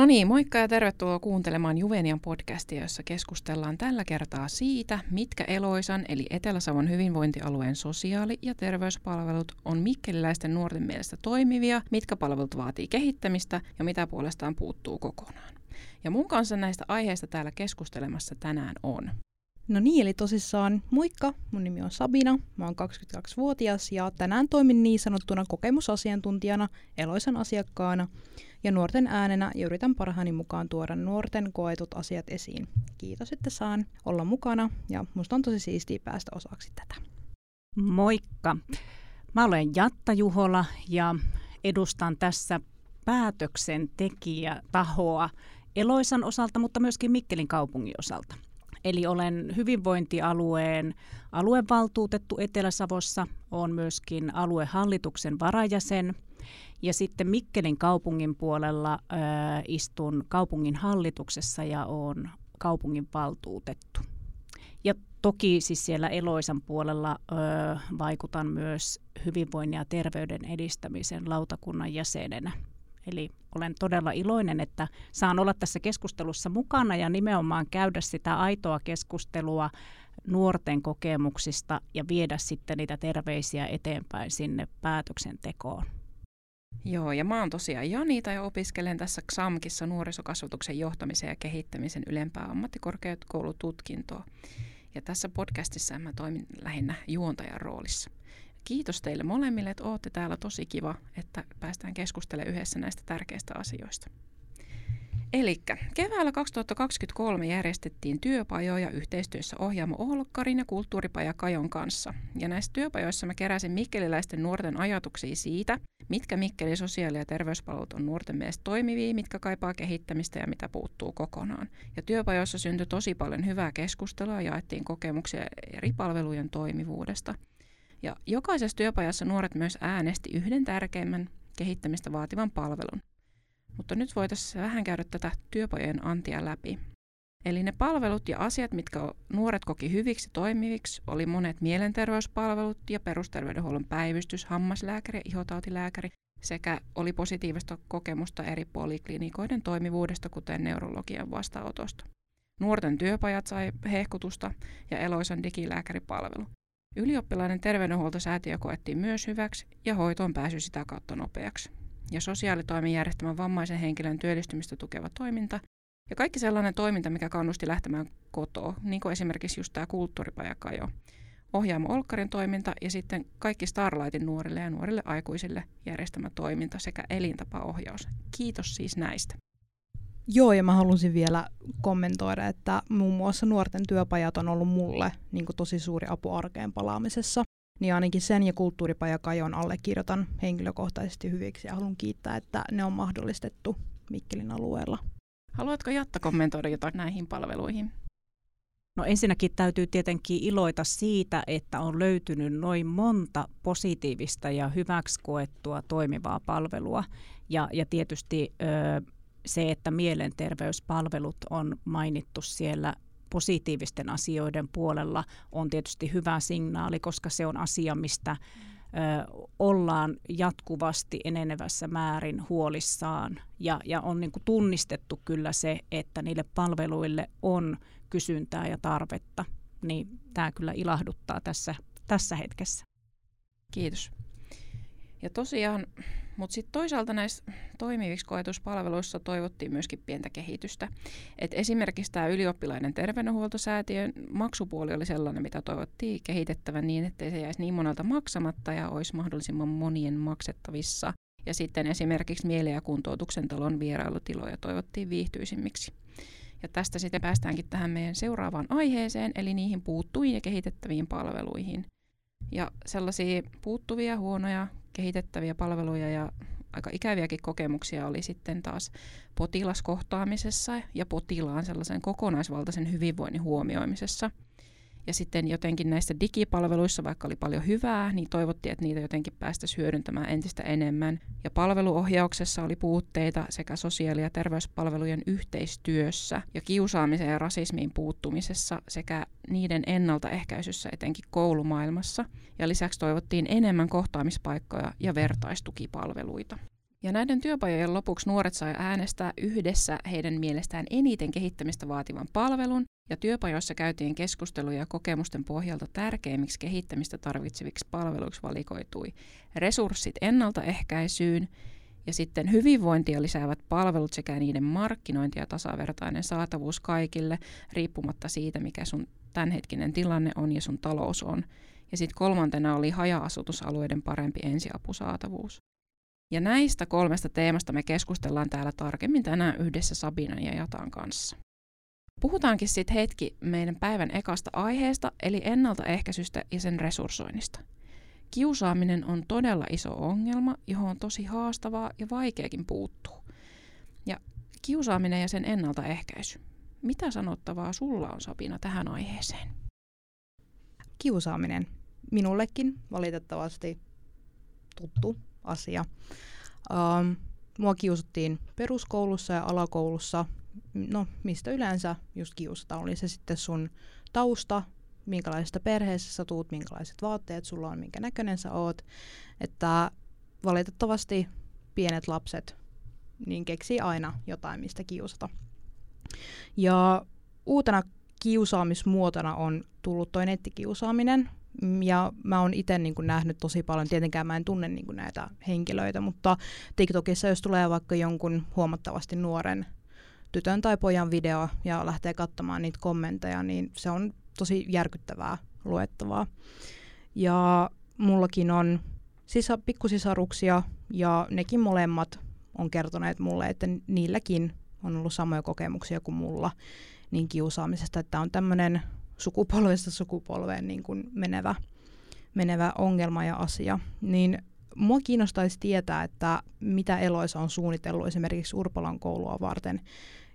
No niin, moikka ja tervetuloa kuuntelemaan Juvenian podcastia, jossa keskustellaan tällä kertaa siitä, mitkä Eloisan eli Etelä-Savon hyvinvointialueen sosiaali- ja terveyspalvelut on mikkeliläisten nuorten mielestä toimivia, mitkä palvelut vaatii kehittämistä ja mitä puolestaan puuttuu kokonaan. Ja mun kanssa näistä aiheista täällä keskustelemassa tänään on No niin, eli tosissaan moikka, mun nimi on Sabina, mä oon 22-vuotias ja tänään toimin niin sanottuna kokemusasiantuntijana, Eloisan asiakkaana ja nuorten äänenä ja yritän parhaani mukaan tuoda nuorten koetut asiat esiin. Kiitos, että saan olla mukana ja musta on tosi siistiä päästä osaksi tätä. Moikka! Mä olen Jatta Juhola ja edustan tässä päätöksentekijätahoa Eloisan osalta, mutta myöskin Mikkelin kaupungin osalta. Eli olen hyvinvointialueen aluevaltuutettu Etelä-Savossa, olen myöskin aluehallituksen varajäsen ja sitten Mikkelin kaupungin puolella ö, istun kaupungin hallituksessa ja olen kaupungin valtuutettu. Ja toki siis siellä Eloisan puolella ö, vaikutan myös hyvinvoinnin ja terveyden edistämisen lautakunnan jäsenenä. Eli olen todella iloinen, että saan olla tässä keskustelussa mukana ja nimenomaan käydä sitä aitoa keskustelua nuorten kokemuksista ja viedä sitten niitä terveisiä eteenpäin sinne päätöksentekoon. Joo, ja mä oon tosiaan Janita ja opiskelen tässä XAMKissa nuorisokasvatuksen johtamisen ja kehittämisen ylempää ammattikorkeakoulututkintoa. Ja tässä podcastissa mä toimin lähinnä juontajan roolissa. Kiitos teille molemmille, että olette täällä. Tosi kiva, että päästään keskustelemaan yhdessä näistä tärkeistä asioista. Eli keväällä 2023 järjestettiin työpajoja yhteistyössä ohjaamo Ohlokkarin ja kulttuuripaja Kajon kanssa. Ja näissä työpajoissa mä keräsin mikkeliläisten nuorten ajatuksia siitä, mitkä Mikkelin sosiaali- ja terveyspalvelut on nuorten mielestä toimivia, mitkä kaipaa kehittämistä ja mitä puuttuu kokonaan. Ja työpajoissa syntyi tosi paljon hyvää keskustelua ja jaettiin kokemuksia eri palvelujen toimivuudesta – ja jokaisessa työpajassa nuoret myös äänesti yhden tärkeimmän kehittämistä vaativan palvelun. Mutta nyt voitaisiin vähän käydä tätä työpajojen antia läpi. Eli ne palvelut ja asiat, mitkä nuoret koki hyviksi toimiviksi, oli monet mielenterveyspalvelut ja perusterveydenhuollon päivystys, hammaslääkäri ja ihotautilääkäri, sekä oli positiivista kokemusta eri poliklinikoiden toimivuudesta, kuten neurologian vastaanotosta. Nuorten työpajat sai hehkutusta ja Eloisan digilääkäripalvelu. Ylioppilaiden terveydenhuoltosäätiö koettiin myös hyväksi ja hoitoon pääsy sitä kautta nopeaksi. Ja sosiaalitoimen järjestämän vammaisen henkilön työllistymistä tukeva toiminta ja kaikki sellainen toiminta, mikä kannusti lähtemään kotoa, niin kuin esimerkiksi just tämä kulttuuripajakajo. Ohjaamo Olkkarin toiminta ja sitten kaikki Starlightin nuorille ja nuorille aikuisille järjestämä toiminta sekä elintapaohjaus. Kiitos siis näistä. Joo, ja mä halusin vielä kommentoida, että muun muassa nuorten työpajat on ollut mulle niin tosi suuri apu arkeen palaamisessa. Niin ainakin sen ja kulttuuripajakajon allekirjoitan henkilökohtaisesti hyviksi ja haluan kiittää, että ne on mahdollistettu Mikkelin alueella. Haluatko Jatta kommentoida jotain näihin palveluihin? No ensinnäkin täytyy tietenkin iloita siitä, että on löytynyt noin monta positiivista ja hyväksi koettua toimivaa palvelua. Ja, ja tietysti ö, se, että mielenterveyspalvelut on mainittu siellä positiivisten asioiden puolella on tietysti hyvä signaali, koska se on asia, mistä ö, ollaan jatkuvasti enenevässä määrin huolissaan. Ja, ja on niin kuin tunnistettu kyllä se, että niille palveluille on kysyntää ja tarvetta. Niin tämä kyllä ilahduttaa tässä, tässä hetkessä. Kiitos. Ja tosiaan mutta sitten toisaalta näissä toimiviksi koetuspalveluissa toivottiin myöskin pientä kehitystä. Et esimerkiksi tämä ylioppilainen terveydenhuoltosäätiön maksupuoli oli sellainen, mitä toivottiin kehitettävän niin, ettei se jäisi niin monelta maksamatta ja olisi mahdollisimman monien maksettavissa. Ja sitten esimerkiksi mieli- ja kuntoutuksen talon vierailutiloja toivottiin viihtyisimmiksi. Ja tästä sitten päästäänkin tähän meidän seuraavaan aiheeseen, eli niihin puuttuviin ja kehitettäviin palveluihin. Ja sellaisia puuttuvia, huonoja, kehitettäviä palveluja ja aika ikäviäkin kokemuksia oli sitten taas potilaskohtaamisessa ja potilaan sellaisen kokonaisvaltaisen hyvinvoinnin huomioimisessa – ja sitten jotenkin näissä digipalveluissa, vaikka oli paljon hyvää, niin toivottiin, että niitä jotenkin päästäisiin hyödyntämään entistä enemmän. Ja palveluohjauksessa oli puutteita sekä sosiaali- ja terveyspalvelujen yhteistyössä ja kiusaamiseen ja rasismiin puuttumisessa sekä niiden ennaltaehkäisyssä etenkin koulumaailmassa. Ja lisäksi toivottiin enemmän kohtaamispaikkoja ja vertaistukipalveluita. Ja näiden työpajojen lopuksi nuoret sai äänestää yhdessä heidän mielestään eniten kehittämistä vaativan palvelun, ja työpajoissa käytiin keskusteluja ja kokemusten pohjalta tärkeimmiksi kehittämistä tarvitseviksi palveluiksi valikoitui resurssit ennaltaehkäisyyn ja sitten hyvinvointia lisäävät palvelut sekä niiden markkinointi ja tasavertainen saatavuus kaikille, riippumatta siitä, mikä sun tämänhetkinen tilanne on ja sun talous on. Ja sitten kolmantena oli haja-asutusalueiden parempi ensiapusaatavuus. Ja näistä kolmesta teemasta me keskustellaan täällä tarkemmin tänään yhdessä Sabinan ja Jatan kanssa. Puhutaankin sitten hetki meidän päivän ekasta aiheesta, eli ennaltaehkäisystä ja sen resurssoinnista. Kiusaaminen on todella iso ongelma, johon on tosi haastavaa ja vaikeakin puuttua. Ja kiusaaminen ja sen ennaltaehkäisy. Mitä sanottavaa sulla on Sabina tähän aiheeseen? Kiusaaminen. Minullekin valitettavasti tuttu asia. Um, mua kiusattiin peruskoulussa ja alakoulussa. No, mistä yleensä just kiusataan. Oli se sitten sun tausta, minkälaisesta perheestä sä tuut, minkälaiset vaatteet sulla on, minkä näköinen sä oot. Että valitettavasti pienet lapset niin keksii aina jotain, mistä kiusata. Ja uutena kiusaamismuotona on tullut toi nettikiusaaminen, ja mä oon itse niin nähnyt tosi paljon, tietenkään mä en tunne niin näitä henkilöitä, mutta TikTokissa jos tulee vaikka jonkun huomattavasti nuoren tytön tai pojan video ja lähtee katsomaan niitä kommentteja, niin se on tosi järkyttävää luettavaa. Ja mullakin on sisa, pikkusisaruksia ja nekin molemmat on kertoneet mulle, että niilläkin on ollut samoja kokemuksia kuin mulla niin kiusaamisesta, että on tämmöinen sukupolvesta sukupolveen niin kuin menevä, menevä ongelma ja asia. Niin mua kiinnostaisi tietää, että mitä Eloisa on suunnitellut esimerkiksi Urpolan koulua varten,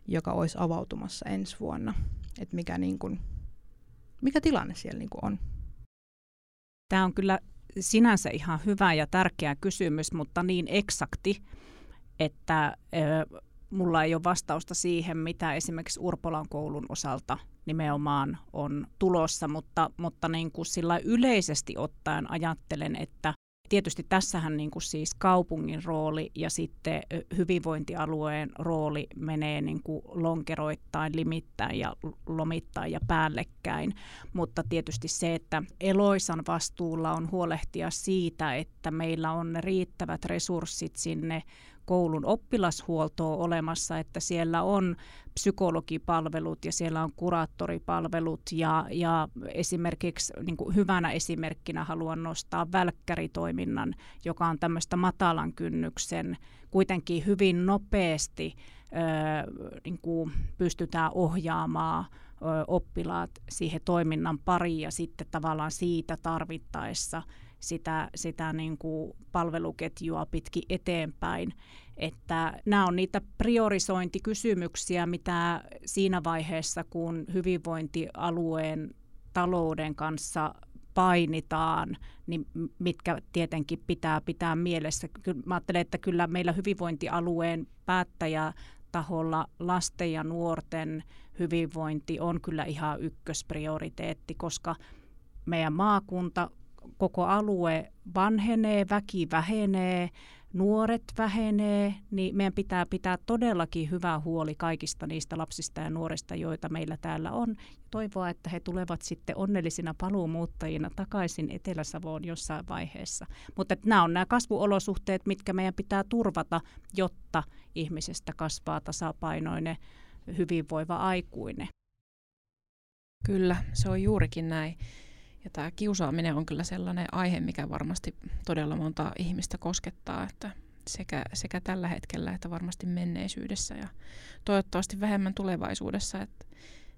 joka olisi avautumassa ensi vuonna. Että mikä, niin kuin, mikä tilanne siellä niin kuin on? Tämä on kyllä sinänsä ihan hyvä ja tärkeä kysymys, mutta niin eksakti, että mulla ei ole vastausta siihen, mitä esimerkiksi Urpolan koulun osalta nimenomaan on tulossa, mutta, mutta niin kuin sillä yleisesti ottaen ajattelen, että Tietysti tässähän niin kuin siis kaupungin rooli ja sitten hyvinvointialueen rooli menee niin kuin lonkeroittain, limittäin ja lomittain ja päällekkäin. Mutta tietysti se, että Eloisan vastuulla on huolehtia siitä, että meillä on riittävät resurssit sinne koulun oppilashuoltoa olemassa, että siellä on psykologipalvelut ja siellä on kuraattoripalvelut ja, ja esimerkiksi niin kuin hyvänä esimerkkinä haluan nostaa välkkäritoiminnan, joka on tämmöistä matalan kynnyksen, kuitenkin hyvin nopeasti ö, niin kuin pystytään ohjaamaan oppilaat siihen toiminnan pariin ja sitten tavallaan siitä tarvittaessa sitä, sitä niin kuin palveluketjua pitkin eteenpäin. Että nämä on niitä priorisointikysymyksiä, mitä siinä vaiheessa, kun hyvinvointialueen talouden kanssa painitaan, niin mitkä tietenkin pitää pitää mielessä. Mä ajattelen, että kyllä meillä hyvinvointialueen päättäjätaholla lasten ja nuorten hyvinvointi on kyllä ihan ykkösprioriteetti, koska meidän maakunta koko alue vanhenee, väki vähenee, nuoret vähenee, niin meidän pitää pitää todellakin hyvä huoli kaikista niistä lapsista ja nuorista, joita meillä täällä on. Toivoa, että he tulevat sitten onnellisina paluumuuttajina takaisin Etelä-Savoon jossain vaiheessa. Mutta nämä on nämä kasvuolosuhteet, mitkä meidän pitää turvata, jotta ihmisestä kasvaa tasapainoinen, hyvinvoiva aikuinen. Kyllä, se on juurikin näin. Ja tämä kiusaaminen on kyllä sellainen aihe, mikä varmasti todella monta ihmistä koskettaa, että sekä, sekä tällä hetkellä että varmasti menneisyydessä ja toivottavasti vähemmän tulevaisuudessa. Että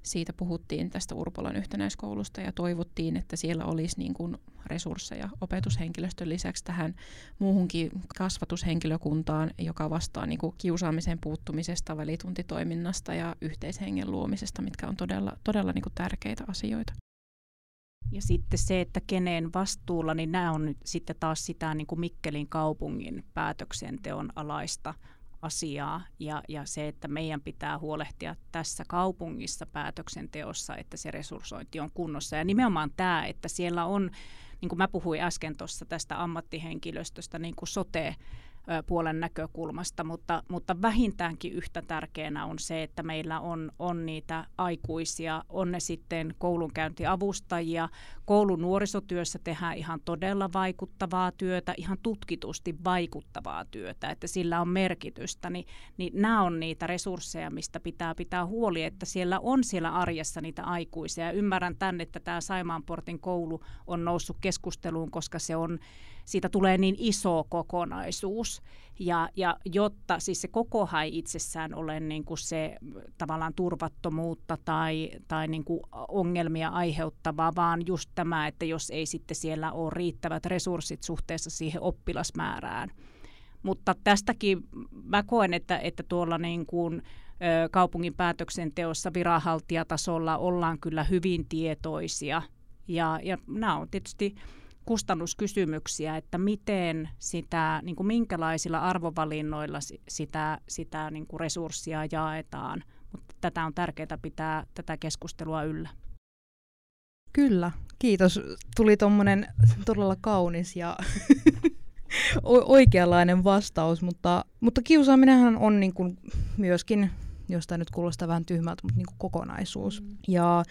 siitä puhuttiin tästä Urpolan yhtenäiskoulusta ja toivottiin, että siellä olisi niin kuin resursseja opetushenkilöstön lisäksi tähän muuhunkin kasvatushenkilökuntaan, joka vastaa niin kuin kiusaamiseen puuttumisesta, välituntitoiminnasta ja yhteishengen luomisesta, mitkä on todella, todella niin kuin tärkeitä asioita. Ja sitten se, että kenen vastuulla, niin nämä on nyt sitten taas sitä niin kuin Mikkelin kaupungin päätöksenteon alaista asiaa ja, ja se, että meidän pitää huolehtia tässä kaupungissa päätöksenteossa, että se resurssointi on kunnossa. Ja nimenomaan tämä, että siellä on, niin kuin mä puhuin äsken tuossa tästä ammattihenkilöstöstä, niin kuin sote puolen näkökulmasta, mutta, mutta vähintäänkin yhtä tärkeänä on se, että meillä on, on niitä aikuisia, on ne sitten koulunkäyntiavustajia, koulun nuorisotyössä tehdään ihan todella vaikuttavaa työtä, ihan tutkitusti vaikuttavaa työtä, että sillä on merkitystä, niin, niin nämä on niitä resursseja, mistä pitää pitää huoli, että siellä on siellä arjessa niitä aikuisia. Ja ymmärrän tänne, että tämä Saimaanportin koulu on noussut keskusteluun, koska se on siitä tulee niin iso kokonaisuus. Ja, ja jotta siis se kokohan ei itsessään ole niin kuin se tavallaan turvattomuutta tai, tai niin kuin ongelmia aiheuttavaa, vaan just tämä, että jos ei sitten siellä ole riittävät resurssit suhteessa siihen oppilasmäärään. Mutta tästäkin mä koen, että, että tuolla niin kuin, kaupungin päätöksenteossa viranhaltijatasolla ollaan kyllä hyvin tietoisia. Ja, ja nämä on tietysti kustannuskysymyksiä, että miten sitä, niin kuin minkälaisilla arvovalinnoilla sitä, sitä niin kuin resurssia jaetaan. Mutta tätä on tärkeää pitää tätä keskustelua yllä. Kyllä, kiitos. Tuli tuommoinen todella kaunis ja oikeanlainen vastaus, mutta, mutta kiusaaminenhan on niin kuin myöskin, jos tämä nyt kuulostaa vähän tyhmältä, mutta niin kuin kokonaisuus. Mm. Ja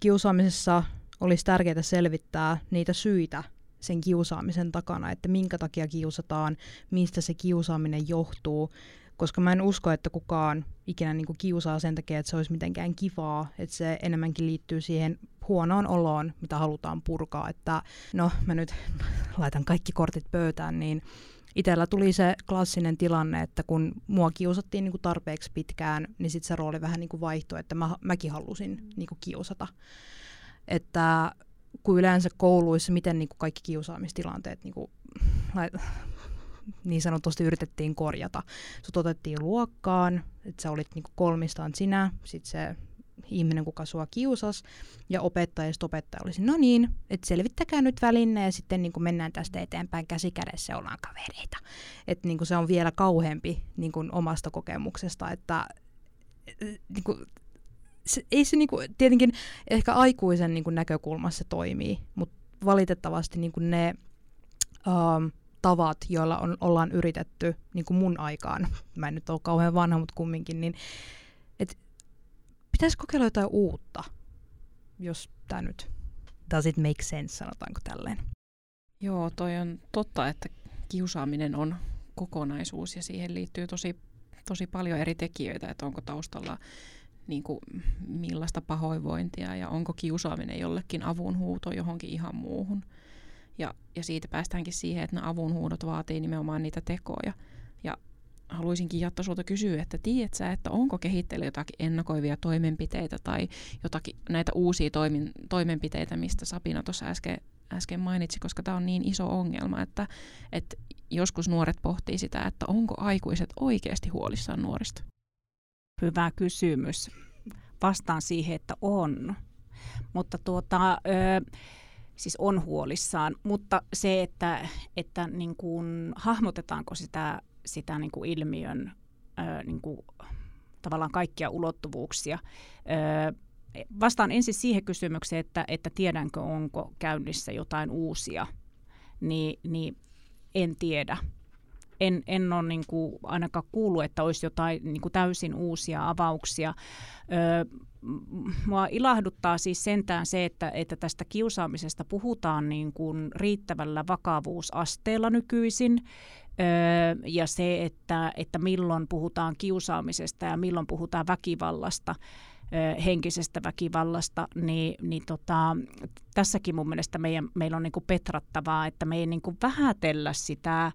kiusaamisessa olisi tärkeää selvittää niitä syitä, sen kiusaamisen takana, että minkä takia kiusataan, mistä se kiusaaminen johtuu, koska mä en usko, että kukaan ikinä niin kuin kiusaa sen takia, että se olisi mitenkään kivaa, että se enemmänkin liittyy siihen huonoon oloon, mitä halutaan purkaa, että no mä nyt laitan kaikki kortit pöytään, niin itsellä tuli se klassinen tilanne, että kun mua kiusattiin niin kuin tarpeeksi pitkään, niin sitten se rooli vähän niin kuin vaihtui, että mä, mäkin halusin niin kuin kiusata. Että kuin yleensä kouluissa, miten niin kuin kaikki kiusaamistilanteet niin, kuin, niin sanotusti yritettiin korjata. Sut otettiin luokkaan, että sä olit niin kuin kolmistaan sinä, sitten se ihminen, kuka sua kiusas, ja opettaja, ja opettaja olisi, no niin, että selvittäkää nyt väline, ja sitten niin kuin mennään tästä eteenpäin käsi kädessä ollaan kavereita. Että niin kuin se on vielä kauheampi niin kuin omasta kokemuksesta, että niin kuin, se, ei se niinku, tietenkin ehkä aikuisen niinku näkökulmassa toimii, mutta valitettavasti niinku ne um, tavat, joilla on, ollaan yritetty niinku mun aikaan, mä en nyt ole kauhean vanha, mutta kumminkin, niin et, pitäisi kokeilla jotain uutta, jos tämä nyt does it make sense, sanotaanko tälleen. Joo, toi on totta, että kiusaaminen on kokonaisuus ja siihen liittyy tosi, tosi paljon eri tekijöitä, että onko taustalla niin kuin, millaista pahoinvointia ja onko kiusaaminen jollekin avunhuuto johonkin ihan muuhun. Ja, ja siitä päästäänkin siihen, että nämä avunhuudot vaatii nimenomaan niitä tekoja. Ja haluaisinkin Jatta sulta kysyä, että tiedät sä, että onko kehitteillä jotakin ennakoivia toimenpiteitä tai jotakin näitä uusia toimin, toimenpiteitä, mistä Sabina tuossa äsken, äsken mainitsi, koska tämä on niin iso ongelma, että, että joskus nuoret pohtii sitä, että onko aikuiset oikeasti huolissaan nuorista. Hyvä kysymys. Vastaan siihen, että on. Mutta tuota, ö, siis on huolissaan, mutta se, että, että niin kuin, hahmotetaanko sitä, sitä niin kuin ilmiön ö, niin kuin, tavallaan kaikkia ulottuvuuksia. Ö, vastaan ensin siihen kysymykseen, että, että tiedänkö, onko käynnissä jotain uusia, niin, niin en tiedä en, en ole niin kuin ainakaan kuullut, että olisi jotain niin kuin täysin uusia avauksia. Öö, mua ilahduttaa siis sentään se, että, että tästä kiusaamisesta puhutaan niin kuin riittävällä vakavuusasteella nykyisin. Öö, ja se, että, että milloin puhutaan kiusaamisesta ja milloin puhutaan väkivallasta, henkisestä väkivallasta, niin, niin tota, tässäkin mun mielestä meidän, meillä on niin petrattavaa, että me ei niin vähätellä sitä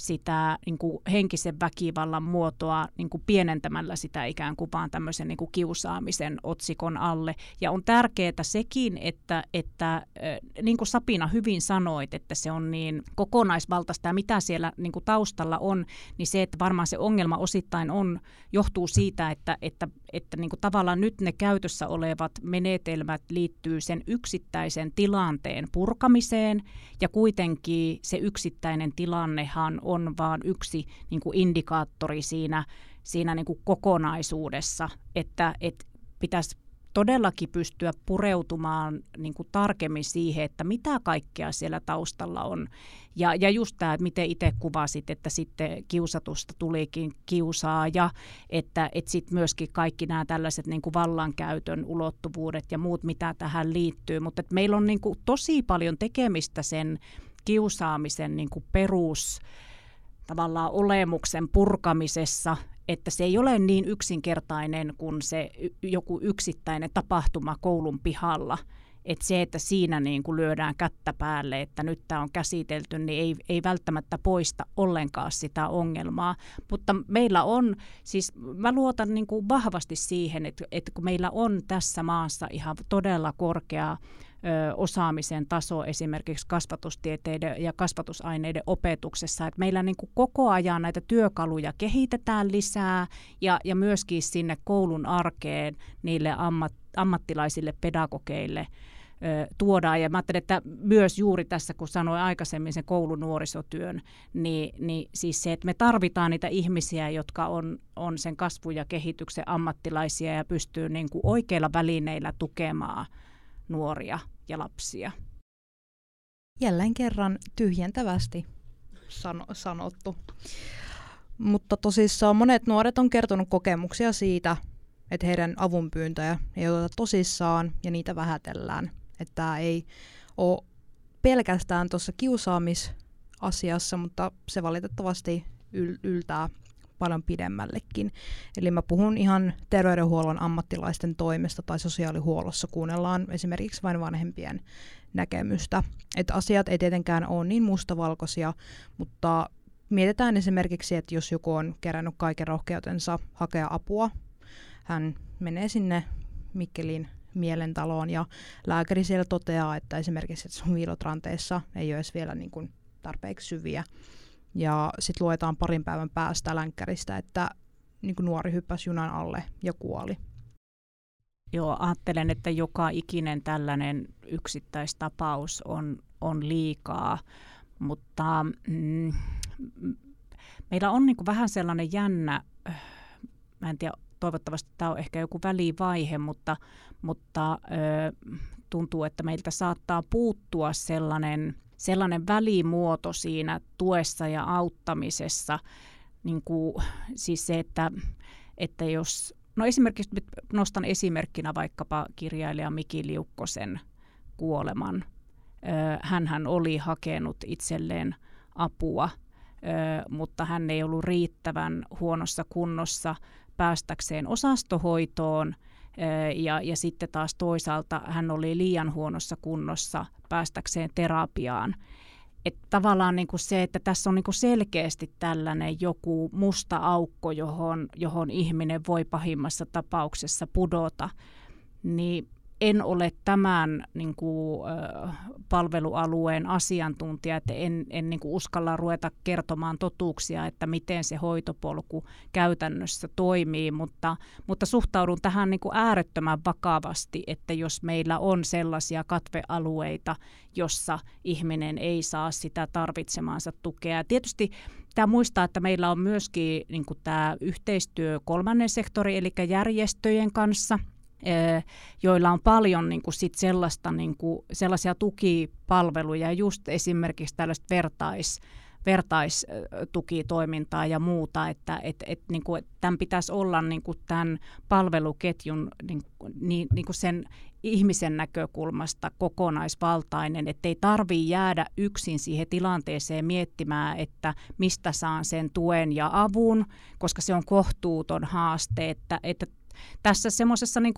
sitä niin kuin henkisen väkivallan muotoa niin kuin pienentämällä sitä ikään kuin vaan tämmöisen niin kuin kiusaamisen otsikon alle. Ja on tärkeää sekin, että, että niin kuin Sapina hyvin sanoit, että se on niin kokonaisvaltaista ja mitä siellä niin kuin taustalla on, niin se, että varmaan se ongelma osittain on, johtuu siitä, että, että, että niin kuin tavallaan nyt ne käytössä olevat menetelmät liittyy sen yksittäisen tilanteen purkamiseen ja kuitenkin se yksittäinen tilannehan vain yksi niin kuin indikaattori siinä, siinä niin kuin kokonaisuudessa, että, että pitäisi todellakin pystyä pureutumaan niin kuin tarkemmin siihen, että mitä kaikkea siellä taustalla on. Ja, ja just tämä, että miten itse kuvasit, että sitten kiusatusta tulikin kiusaa ja että, että sitten myöskin kaikki nämä tällaiset niin kuin vallankäytön ulottuvuudet ja muut, mitä tähän liittyy. Mutta meillä on niin kuin tosi paljon tekemistä sen kiusaamisen niin kuin perus tavallaan olemuksen purkamisessa, että se ei ole niin yksinkertainen kuin se joku yksittäinen tapahtuma koulun pihalla. Että se, että siinä niin kuin lyödään kättä päälle, että nyt tämä on käsitelty, niin ei, ei välttämättä poista ollenkaan sitä ongelmaa. Mutta meillä on, siis mä luotan niin kuin vahvasti siihen, että, että kun meillä on tässä maassa ihan todella korkea osaamisen taso esimerkiksi kasvatustieteiden ja kasvatusaineiden opetuksessa. että meillä niin kuin koko ajan näitä työkaluja kehitetään lisää ja, ja myöskin sinne koulun arkeen niille ammat, ammattilaisille pedagogeille tuodaan. Ja mä ajattelen, että myös juuri tässä, kun sanoin aikaisemmin sen koulun nuorisotyön, niin, niin siis se, että me tarvitaan niitä ihmisiä, jotka on, on sen kasvu- ja kehityksen ammattilaisia ja pystyy niin kuin oikeilla välineillä tukemaan nuoria ja lapsia. Jälleen kerran tyhjentävästi sano, sanottu. Mutta tosissaan monet nuoret on kertonut kokemuksia siitä, että heidän avunpyyntöjä ei oteta tosissaan ja niitä vähätellään. Että tämä ei ole pelkästään tuossa kiusaamisasiassa, mutta se valitettavasti yl- yltää paljon pidemmällekin. Eli mä puhun ihan terveydenhuollon ammattilaisten toimesta tai sosiaalihuollossa kuunnellaan esimerkiksi vain vanhempien näkemystä. Että asiat ei tietenkään ole niin mustavalkoisia, mutta mietitään esimerkiksi, että jos joku on kerännyt kaiken rohkeutensa hakea apua, hän menee sinne Mikkelin mielentaloon ja lääkäri siellä toteaa, että esimerkiksi että sun viilotranteessa ei ole edes vielä niin kuin tarpeeksi syviä ja sitten luetaan parin päivän päästä länkkäristä, että niin kuin nuori hyppäsi junan alle ja kuoli. Joo, ajattelen, että joka ikinen tällainen yksittäistapaus on, on liikaa, mutta mm, meillä on niin kuin vähän sellainen jännä, mä en tiedä, toivottavasti tämä on ehkä joku välivaihe, mutta, mutta ö, tuntuu, että meiltä saattaa puuttua sellainen – sellainen välimuoto siinä tuessa ja auttamisessa, niin kuin, siis se, että, että jos, no esimerkiksi nostan esimerkkinä vaikkapa kirjailija Miki Liukkosen kuoleman. Hänhän oli hakenut itselleen apua, mutta hän ei ollut riittävän huonossa kunnossa päästäkseen osastohoitoon – ja, ja sitten taas toisaalta hän oli liian huonossa kunnossa päästäkseen terapiaan. Että tavallaan niin kuin se, että tässä on niin kuin selkeästi tällainen joku musta aukko, johon, johon ihminen voi pahimmassa tapauksessa pudota, niin en ole tämän niin kuin, palvelualueen asiantuntija, että en, en niin kuin uskalla ruveta kertomaan totuuksia, että miten se hoitopolku käytännössä toimii, mutta, mutta suhtaudun tähän niin kuin äärettömän vakavasti, että jos meillä on sellaisia katvealueita, jossa ihminen ei saa sitä tarvitsemaansa tukea. Tietysti Tämä muistaa, että meillä on myöskin niin kuin tämä yhteistyö kolmannen sektorin, eli järjestöjen kanssa – joilla on paljon niin kuin sit sellaista, niin kuin, sellaisia tukipalveluja, just esimerkiksi tällaista vertais, vertaistukitoimintaa ja muuta, että et, et, niin kuin, tämän pitäisi olla niin kuin tämän palveluketjun niin, niin, niin kuin sen ihmisen näkökulmasta kokonaisvaltainen, ettei tarvitse jäädä yksin siihen tilanteeseen miettimään, että mistä saan sen tuen ja avun, koska se on kohtuuton haaste, että, että tässä semmoisessa niin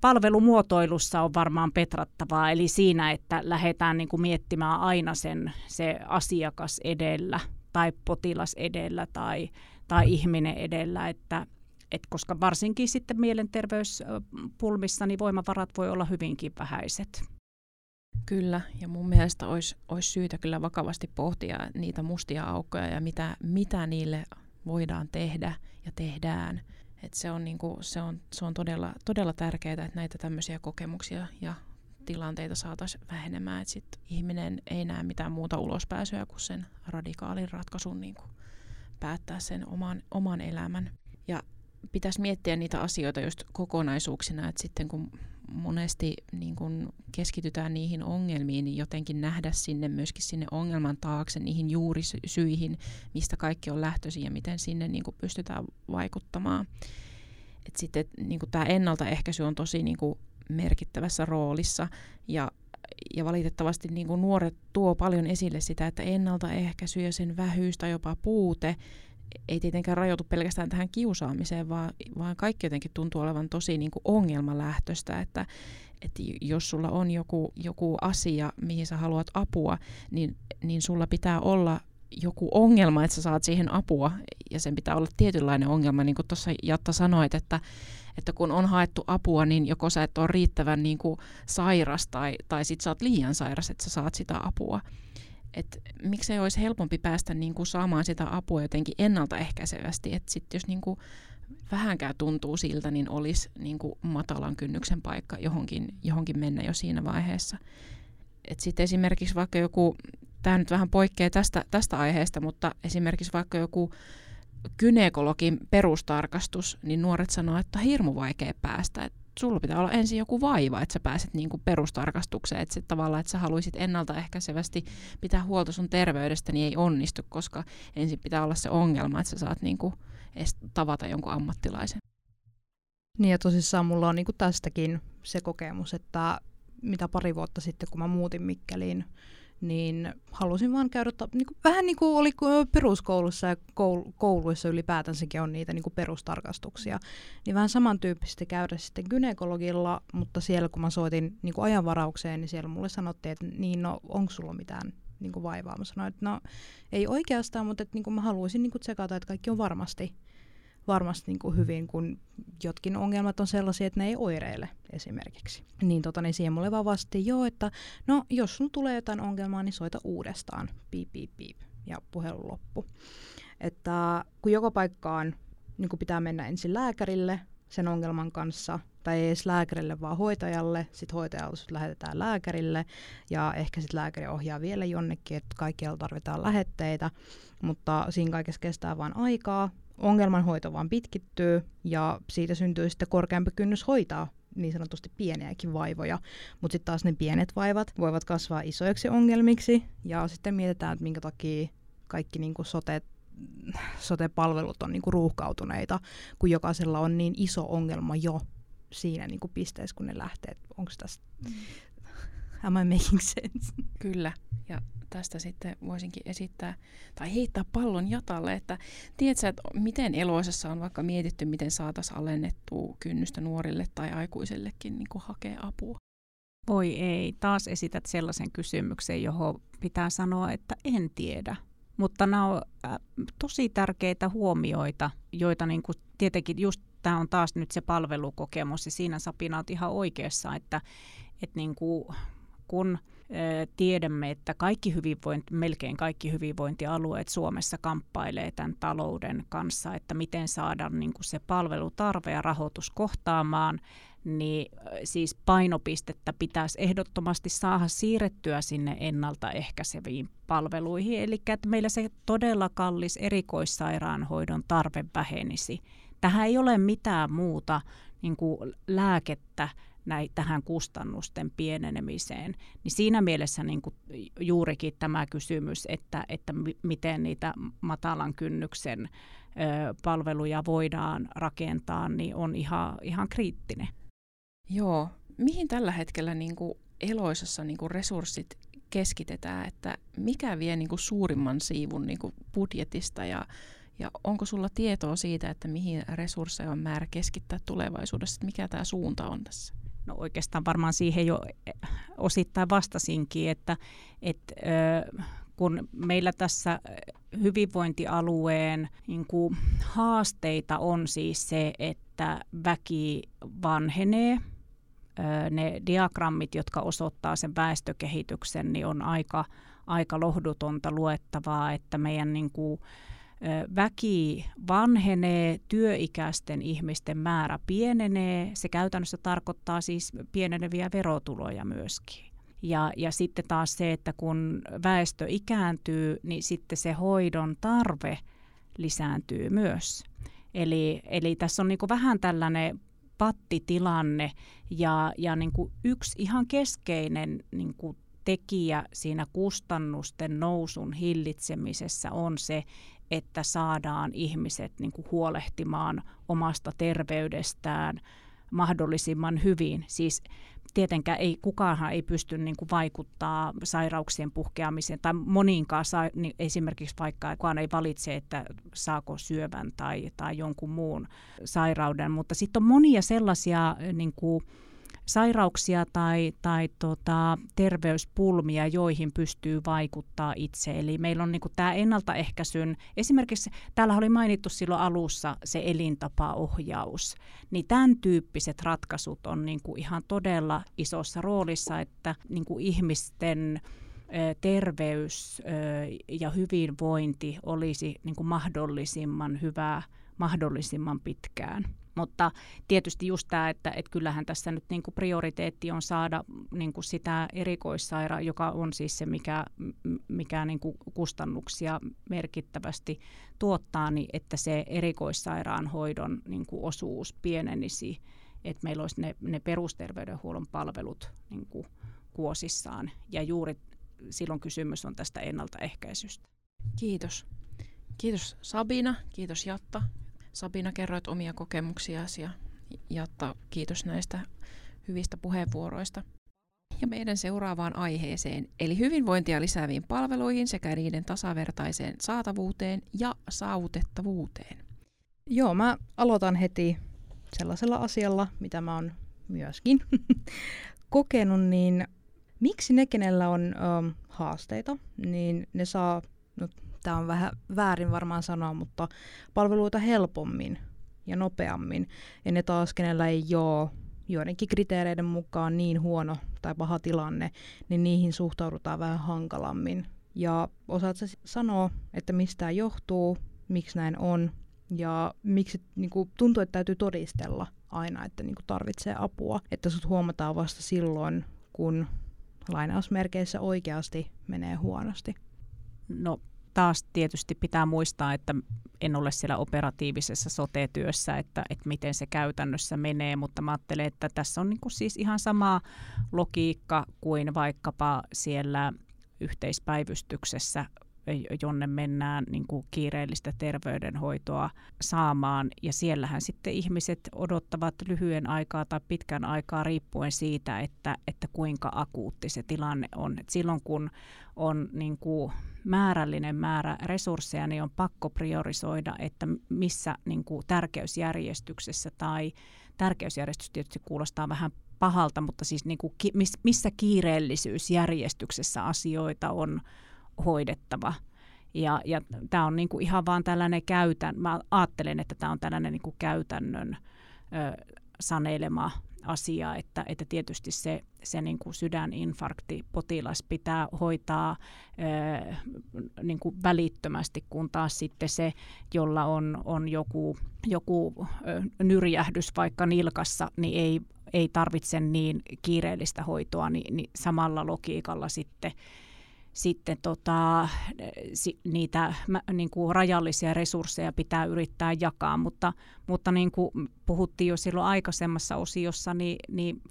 palvelumuotoilussa on varmaan petrattavaa, eli siinä, että lähdetään niin kuin miettimään aina sen se asiakas edellä tai potilas edellä tai, tai ihminen edellä, että, et koska varsinkin sitten mielenterveyspulmissa niin voimavarat voi olla hyvinkin vähäiset. Kyllä, ja mun mielestä olisi, olisi syytä kyllä vakavasti pohtia niitä mustia aukkoja ja mitä, mitä niille voidaan tehdä ja tehdään. Et se on, niinku, se on, se on todella, todella tärkeää, että näitä tämmöisiä kokemuksia ja tilanteita saataisiin vähenemään, että sit ihminen ei näe mitään muuta ulospääsyä kuin sen radikaalin ratkaisun niin kuin päättää sen oman, oman elämän. Ja pitäisi miettiä niitä asioita just kokonaisuuksina, että sitten kun monesti niin kun keskitytään niihin ongelmiin, niin jotenkin nähdä sinne myöskin sinne ongelman taakse, niihin juurisyihin, mistä kaikki on lähtöisin ja miten sinne niin pystytään vaikuttamaan. Et sitten niin tämä ennaltaehkäisy on tosi niin merkittävässä roolissa ja ja valitettavasti niin kuin nuoret tuo paljon esille sitä, että ennaltaehkäisy ja sen vähyys tai jopa puute ei tietenkään rajoitu pelkästään tähän kiusaamiseen, vaan, vaan kaikki jotenkin tuntuu olevan tosi niin kuin ongelmalähtöistä, että, että jos sulla on joku, joku asia, mihin sä haluat apua, niin, niin sulla pitää olla joku ongelma, että sä saat siihen apua, ja sen pitää olla tietynlainen ongelma, niin kuin tuossa Jatta sanoit, että, että kun on haettu apua, niin joko sä et ole riittävän niin kuin sairas tai, tai sit sä oot liian sairas, että sä saat sitä apua. Et miksei olisi helpompi päästä niin kuin saamaan sitä apua jotenkin ennaltaehkäisevästi, että sitten jos niin kuin vähänkään tuntuu siltä, niin olisi niin kuin matalan kynnyksen paikka johonkin, johonkin mennä jo siinä vaiheessa. Sitten esimerkiksi vaikka joku, tämä nyt vähän poikkeaa tästä, tästä aiheesta, mutta esimerkiksi vaikka joku kynekologin perustarkastus, niin nuoret sanoo, että on hirmu vaikea päästä. Että sulla pitää olla ensin joku vaiva, että sä pääset niinku perustarkastukseen. Että tavallaan, että sä haluaisit ennaltaehkäisevästi pitää huolta sun terveydestä, niin ei onnistu, koska ensin pitää olla se ongelma, että sä saat niinku edes tavata jonkun ammattilaisen. Niin ja tosissaan mulla on niinku tästäkin se kokemus, että mitä pari vuotta sitten, kun mä muutin Mikkeliin, niin halusin vaan käydä, niin kuin, vähän niin kuin oli peruskoulussa ja kouluissa ylipäätänsäkin on niitä niin kuin perustarkastuksia, niin vähän samantyyppisesti käydä sitten gynekologilla, mutta siellä kun mä soitin niin kuin ajanvaraukseen, niin siellä mulle sanottiin, että niin no, onko sulla mitään niin kuin vaivaa? Mä sanoin, että no ei oikeastaan, mutta että, niin kuin mä haluaisin niin kuin tsekata, että kaikki on varmasti varmasti niin kuin hyvin, kun jotkin ongelmat on sellaisia, että ne ei oireile esimerkiksi. Niin, tota, niin siihen mulle vaan vasti, joo, että no jos sun tulee jotain ongelmaa, niin soita uudestaan, piip, piip, piip, ja puhelu loppu. Että kun joka paikkaan niin kuin pitää mennä ensin lääkärille sen ongelman kanssa, tai ei edes lääkärille, vaan hoitajalle. Sitten hoitajalta lähetetään lääkärille ja ehkä sitten lääkäri ohjaa vielä jonnekin, että kaikkialla tarvitaan lähetteitä, mutta siinä kaikessa kestää vain aikaa ongelmanhoito vaan pitkittyy ja siitä syntyy sitten korkeampi kynnys hoitaa niin sanotusti pieniäkin vaivoja, mutta sitten taas ne pienet vaivat voivat kasvaa isoiksi ongelmiksi ja sitten mietitään, että minkä takia kaikki niin kuin sote, sote-palvelut on niin kuin ruuhkautuneita, kun jokaisella on niin iso ongelma jo siinä niin kuin pisteessä, kun ne lähtee. Onko tässä... Mm. Am I making sense? Kyllä, ja tästä sitten voisinkin esittää tai heittää pallon jatalle, että tiedätkö, että miten eloisessa on vaikka mietitty, miten saataisiin alennettua kynnystä nuorille tai aikuisellekin niin kuin hakea apua? Voi ei, taas esität sellaisen kysymyksen, johon pitää sanoa, että en tiedä. Mutta nämä on äh, tosi tärkeitä huomioita, joita niin kuin, tietenkin just tämä on taas nyt se palvelukokemus ja siinä Sapina on ihan oikeassa, että, että niin kuin, kun tiedämme, että kaikki hyvinvointi, melkein kaikki hyvinvointialueet Suomessa kamppailee tämän talouden kanssa, että miten saada niin kuin se palvelutarve ja rahoitus kohtaamaan, niin siis painopistettä pitäisi ehdottomasti saada siirrettyä sinne ennaltaehkäiseviin palveluihin. Eli että meillä se todella kallis erikoissairaanhoidon tarve vähenisi. Tähän ei ole mitään muuta niin kuin lääkettä näin, tähän kustannusten pienenemiseen. Niin siinä mielessä niin kuin juurikin tämä kysymys, että, että miten niitä matalan kynnyksen ö, palveluja voidaan rakentaa, niin on ihan, ihan kriittinen. Joo. Mihin tällä hetkellä niin kuin eloisessa niin kuin resurssit keskitetään, että mikä vie niin kuin suurimman siivun niin kuin budjetista ja, ja onko sulla tietoa siitä, että mihin resursseja on määrä keskittää tulevaisuudessa, että mikä tämä suunta on tässä? No oikeastaan varmaan siihen jo eh, osittain vastasinkin, että, että kun meillä tässä hyvinvointialueen niin kuin haasteita on siis se, että väki vanhenee, ne diagrammit, jotka osoittaa sen väestökehityksen, niin on aika, aika lohdutonta luettavaa, että meidän niin kuin, väki vanhenee, työikäisten ihmisten määrä pienenee. Se käytännössä tarkoittaa siis pieneneviä verotuloja myöskin. Ja, ja sitten taas se, että kun väestö ikääntyy, niin sitten se hoidon tarve lisääntyy myös. Eli, eli tässä on niin vähän tällainen pattitilanne ja, ja niin kuin yksi ihan keskeinen niin kuin tekijä siinä kustannusten nousun hillitsemisessä on se, että saadaan ihmiset niin kuin huolehtimaan omasta terveydestään mahdollisimman hyvin. Siis tietenkään ei, kukaanhan ei pysty niin kuin vaikuttaa sairauksien puhkeamiseen tai moniinkaan, saa, niin esimerkiksi vaikka kukaan ei valitse, että saako syövän tai, tai jonkun muun sairauden, mutta sitten on monia sellaisia niin kuin, sairauksia tai, tai tota, terveyspulmia, joihin pystyy vaikuttaa itse. Eli meillä on niinku tämä ennaltaehkäisyn, esimerkiksi täällä oli mainittu silloin alussa se elintapaohjaus, niin tämän tyyppiset ratkaisut on niinku ihan todella isossa roolissa, että niinku ihmisten terveys ja hyvinvointi olisi niin kuin mahdollisimman hyvää mahdollisimman pitkään. Mutta tietysti just tämä, että, että kyllähän tässä nyt niin kuin prioriteetti on saada niin kuin sitä erikoissaira, joka on siis se, mikä, mikä niin kuin kustannuksia merkittävästi tuottaa, niin että se erikoissairaanhoidon niin kuin osuus pienenisi, että meillä olisi ne, ne perusterveydenhuollon palvelut niin kuin kuosissaan. Ja juuri silloin kysymys on tästä ennaltaehkäisystä. Kiitos. Kiitos Sabina, kiitos Jatta Sabina, kerroit omia kokemuksiasi ja Jatta, kiitos näistä hyvistä puheenvuoroista. Ja meidän seuraavaan aiheeseen, eli hyvinvointia lisääviin palveluihin sekä niiden tasavertaiseen saatavuuteen ja saavutettavuuteen. Joo, mä aloitan heti sellaisella asialla, mitä mä oon myöskin kokenut, niin miksi ne, kenellä on ö, haasteita, niin ne saa no, tämä on vähän väärin varmaan sanoa, mutta palveluita helpommin ja nopeammin. Ja ne taas, kenellä ei ole joidenkin kriteereiden mukaan niin huono tai paha tilanne, niin niihin suhtaudutaan vähän hankalammin. Ja osaatko sanoa, että mistä tämä johtuu, miksi näin on, ja miksi niin kuin, tuntuu, että täytyy todistella aina, että niin kuin, tarvitsee apua, että sut huomataan vasta silloin, kun lainausmerkeissä oikeasti menee huonosti? No taas tietysti pitää muistaa, että en ole siellä operatiivisessa sote-työssä, että, että miten se käytännössä menee, mutta mä ajattelen, että tässä on niin siis ihan sama logiikka kuin vaikkapa siellä yhteispäivystyksessä jonne mennään niin kuin kiireellistä terveydenhoitoa saamaan. Ja siellähän sitten ihmiset odottavat lyhyen aikaa tai pitkän aikaa riippuen siitä, että, että kuinka akuutti se tilanne on. Et silloin kun on niin kuin määrällinen määrä resursseja, niin on pakko priorisoida, että missä niin kuin tärkeysjärjestyksessä tai tärkeysjärjestys tietysti kuulostaa vähän pahalta, mutta siis niin kuin missä kiireellisyysjärjestyksessä asioita on hoidettava. Ja, ja tämä on niinku ihan vaan tällainen käytän, mä ajattelen, että tämä on tällainen niinku käytännön ö, sanelema asia, että, että tietysti se, se niin kuin sydäninfarkti potilas pitää hoitaa ö, niin kuin välittömästi, kun taas sitten se, jolla on, on joku, joku ö, nyrjähdys vaikka nilkassa, niin ei, ei tarvitse niin kiireellistä hoitoa, niin, niin samalla logiikalla sitten sitten tota, niitä niin kuin rajallisia resursseja pitää yrittää jakaa, mutta, mutta niin kuin puhuttiin jo silloin aikaisemmassa osiossa, niin, niin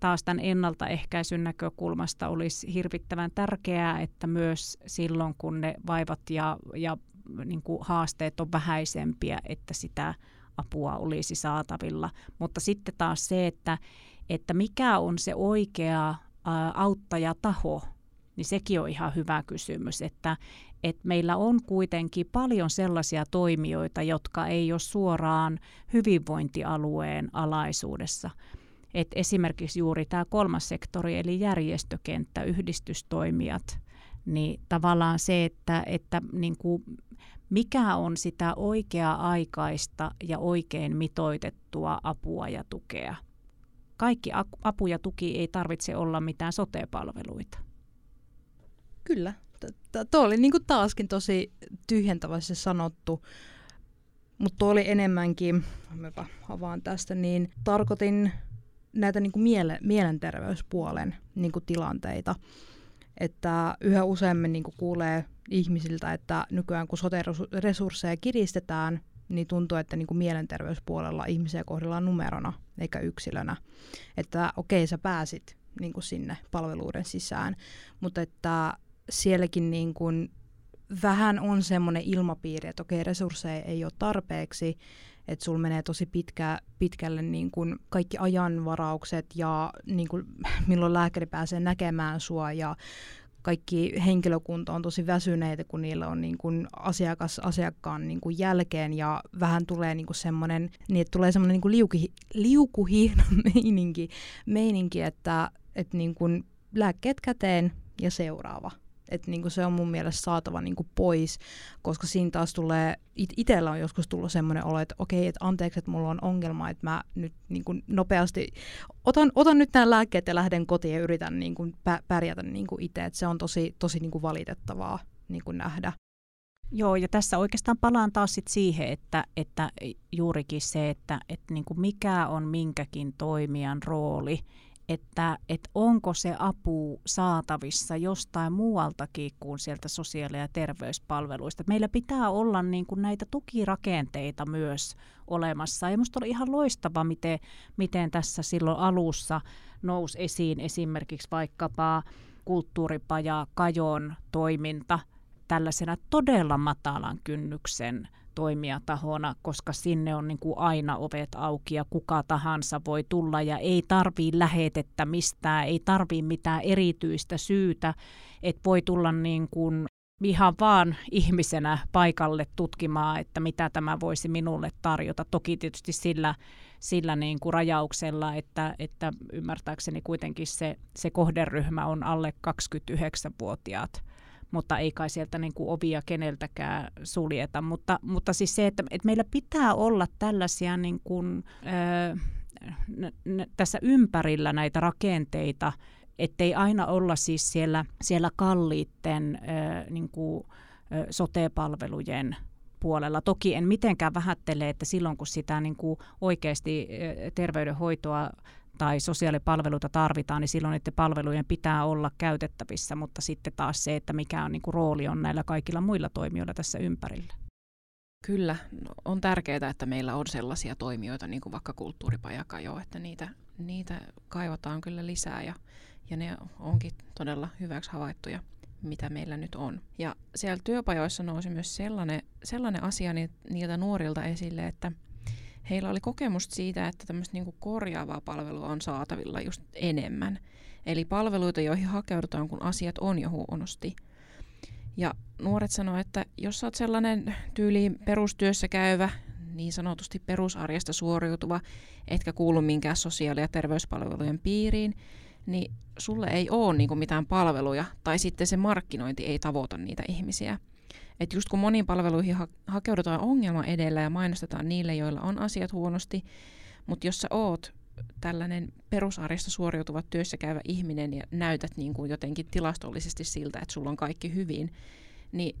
taas tämän ennaltaehkäisyn näkökulmasta olisi hirvittävän tärkeää, että myös silloin kun ne vaivat ja, ja niin kuin haasteet on vähäisempiä, että sitä apua olisi saatavilla. Mutta sitten taas se, että, että mikä on se oikea auttajataho, niin sekin on ihan hyvä kysymys, että, että meillä on kuitenkin paljon sellaisia toimijoita, jotka ei ole suoraan hyvinvointialueen alaisuudessa. Et esimerkiksi juuri tämä kolmas sektori, eli järjestökenttä, yhdistystoimijat, niin tavallaan se, että, että niin kuin mikä on sitä oikea-aikaista ja oikein mitoitettua apua ja tukea. Kaikki apu ja tuki ei tarvitse olla mitään sote-palveluita. Kyllä. Tuo oli niinku taaskin tosi tyhjentävästi sanottu, mutta oli enemmänkin, mäpä avaan tästä, niin tarkoitin näitä niinku miele, mielenterveyspuolen niinku tilanteita. Että yhä useammin niinku kuulee ihmisiltä, että nykyään kun sote-resursseja kiristetään, niin tuntuu, että niin kuin mielenterveyspuolella ihmisiä kohdellaan numerona eikä yksilönä. Että okei, sä pääsit niin sinne palveluiden sisään, mutta että sielläkin niin kuin vähän on semmoinen ilmapiiri, että okei, resursseja ei ole tarpeeksi, että sulla menee tosi pitkä, pitkälle niin kuin kaikki ajanvaraukset ja niin kuin, milloin lääkäri pääsee näkemään sua ja kaikki henkilökunta on tosi väsyneitä, kun niillä on niin kuin asiakas asiakkaan niin kuin jälkeen ja vähän tulee niin kuin semmoinen, niin että tulee semmoinen niin liukuhihna meininki, meininki, että, että niin kuin lääkkeet käteen ja seuraava. Että niinku se on mun mielestä saatava niinku pois, koska siinä taas tulee, it- itsellä on joskus tullut semmoinen olo, että okei, että anteeksi, että mulla on ongelma, että mä nyt niinku nopeasti otan, otan nyt nämä lääkkeet ja lähden kotiin ja yritän niinku pä- pärjätä niinku itse. Että se on tosi, tosi niinku valitettavaa niinku nähdä. Joo, ja tässä oikeastaan palaan taas sit siihen, että, että juurikin se, että, että niin kuin mikä on minkäkin toimijan rooli että, että onko se apu saatavissa jostain muualtakin kuin sieltä sosiaali- ja terveyspalveluista. Meillä pitää olla niin kuin näitä tukirakenteita myös olemassa. Ja minusta oli ihan loistava, miten, miten tässä silloin alussa nousi esiin esimerkiksi vaikkapa kulttuuripaja Kajon toiminta tällaisena todella matalan kynnyksen toimijatahona, koska sinne on niin kuin aina ovet auki ja kuka tahansa voi tulla ja ei tarvii lähetettä mistään, ei tarvii mitään erityistä syytä, että voi tulla niin kuin ihan vaan ihmisenä paikalle tutkimaan, että mitä tämä voisi minulle tarjota. Toki tietysti sillä, sillä niin kuin rajauksella, että, että ymmärtääkseni kuitenkin se, se kohderyhmä on alle 29-vuotiaat mutta ei kai sieltä niin kuin ovia keneltäkään suljeta. Mutta, mutta siis se, että, että meillä pitää olla tällaisia niin kuin, ö, n- n- tässä ympärillä näitä rakenteita, ettei aina olla siis siellä, siellä kalliitten niin kuin, ö, sote-palvelujen puolella. Toki en mitenkään vähättele, että silloin kun sitä niin kuin oikeasti terveydenhoitoa tai sosiaalipalveluita tarvitaan, niin silloin niiden palvelujen pitää olla käytettävissä, mutta sitten taas se, että mikä on niin kuin rooli on näillä kaikilla muilla toimijoilla tässä ympärillä. Kyllä, on tärkeää, että meillä on sellaisia toimijoita, niin kuin vaikka kulttuuripajaka jo, että niitä, niitä kaivataan kyllä lisää ja, ja ne onkin todella hyväksi havaittuja, mitä meillä nyt on. Ja siellä työpajoissa nousi myös sellainen, sellainen asia niiltä nuorilta esille, että – heillä oli kokemusta siitä, että tämmöistä niin korjaavaa palvelua on saatavilla just enemmän. Eli palveluita, joihin hakeudutaan, kun asiat on jo huonosti. Ja nuoret sanoivat, että jos olet sellainen tyyli perustyössä käyvä, niin sanotusti perusarjesta suoriutuva, etkä kuulu minkään sosiaali- ja terveyspalvelujen piiriin, niin sulle ei ole niin mitään palveluja, tai sitten se markkinointi ei tavoita niitä ihmisiä. Että just kun moniin palveluihin ha- hakeudutaan ongelma edellä ja mainostetaan niille, joilla on asiat huonosti, mutta jos sä oot tällainen perusarjesta suoriutuva työssä käyvä ihminen ja näytät niin kuin jotenkin tilastollisesti siltä, että sulla on kaikki hyvin, niin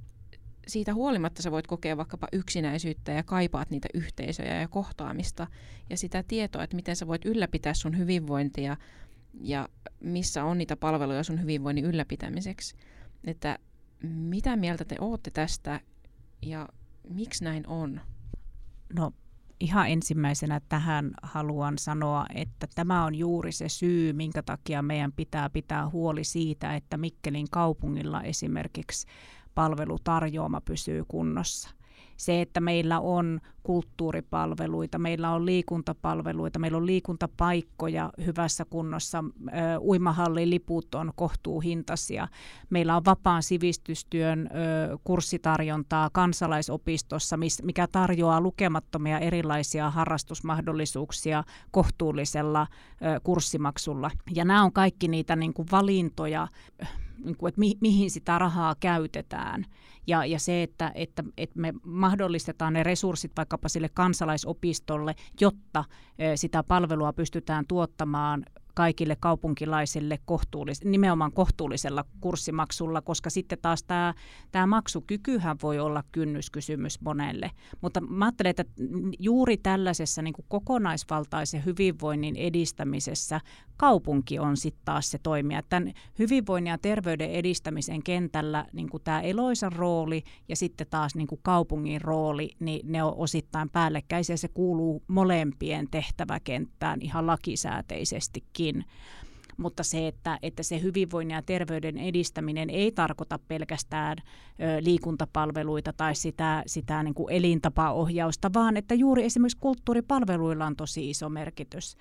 siitä huolimatta sä voit kokea vaikkapa yksinäisyyttä ja kaipaat niitä yhteisöjä ja kohtaamista ja sitä tietoa, että miten sä voit ylläpitää sun hyvinvointia ja missä on niitä palveluja sun hyvinvoinnin ylläpitämiseksi. Että mitä mieltä te olette tästä ja miksi näin on? No ihan ensimmäisenä tähän haluan sanoa, että tämä on juuri se syy, minkä takia meidän pitää pitää huoli siitä, että Mikkelin kaupungilla esimerkiksi palvelutarjoama pysyy kunnossa se, että meillä on kulttuuripalveluita, meillä on liikuntapalveluita, meillä on liikuntapaikkoja hyvässä kunnossa, uimahalliliput on kohtuuhintaisia, meillä on vapaan sivistystyön kurssitarjontaa kansalaisopistossa, mikä tarjoaa lukemattomia erilaisia harrastusmahdollisuuksia kohtuullisella kurssimaksulla. Ja nämä on kaikki niitä niin kuin valintoja, niin kuin, että mi, mihin sitä rahaa käytetään. Ja, ja se, että, että, että me mahdollistetaan ne resurssit vaikkapa sille kansalaisopistolle, jotta sitä palvelua pystytään tuottamaan kaikille kaupunkilaisille kohtuullis- nimenomaan kohtuullisella kurssimaksulla, koska sitten taas tämä, tämä maksukykyhän voi olla kynnyskysymys monelle. Mutta mä ajattelen, että juuri tällaisessa niin kuin kokonaisvaltaisen hyvinvoinnin edistämisessä kaupunki on sitten taas se toimija. Tämän hyvinvoinnin ja terveyden edistämisen kentällä niin kuin tämä Eloisan rooli ja sitten taas niin kuin kaupungin rooli, niin ne on osittain päällekkäisiä. Se kuuluu molempien tehtäväkenttään ihan lakisääteisestikin mutta se, että, että se hyvinvoinnin ja terveyden edistäminen ei tarkoita pelkästään ö, liikuntapalveluita tai sitä, sitä niin kuin elintapaohjausta, vaan että juuri esimerkiksi kulttuuripalveluilla on tosi iso merkitys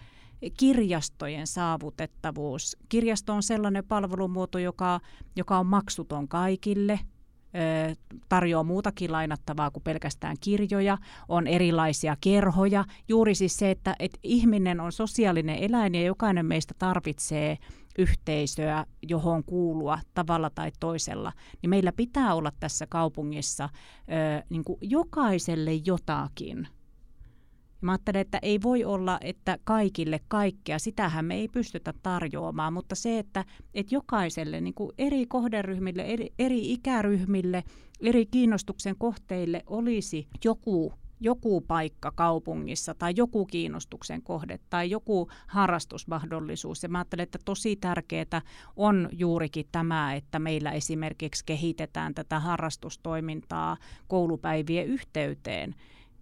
kirjastojen saavutettavuus. Kirjasto on sellainen palvelumuoto, joka, joka on maksuton kaikille, tarjoaa muutakin lainattavaa kuin pelkästään kirjoja, on erilaisia kerhoja. Juuri siis se, että, että ihminen on sosiaalinen eläin ja jokainen meistä tarvitsee yhteisöä, johon kuulua tavalla tai toisella, niin meillä pitää olla tässä kaupungissa ö, niin kuin jokaiselle jotakin – Mä ajattelen, että ei voi olla, että kaikille kaikkea, sitähän me ei pystytä tarjoamaan, mutta se, että, että jokaiselle niin kuin eri kohderyhmille, eri, eri ikäryhmille, eri kiinnostuksen kohteille olisi joku joku paikka kaupungissa tai joku kiinnostuksen kohde tai joku harrastusmahdollisuus. Ja mä ajattelen, että tosi tärkeää on juurikin tämä, että meillä esimerkiksi kehitetään tätä harrastustoimintaa koulupäivien yhteyteen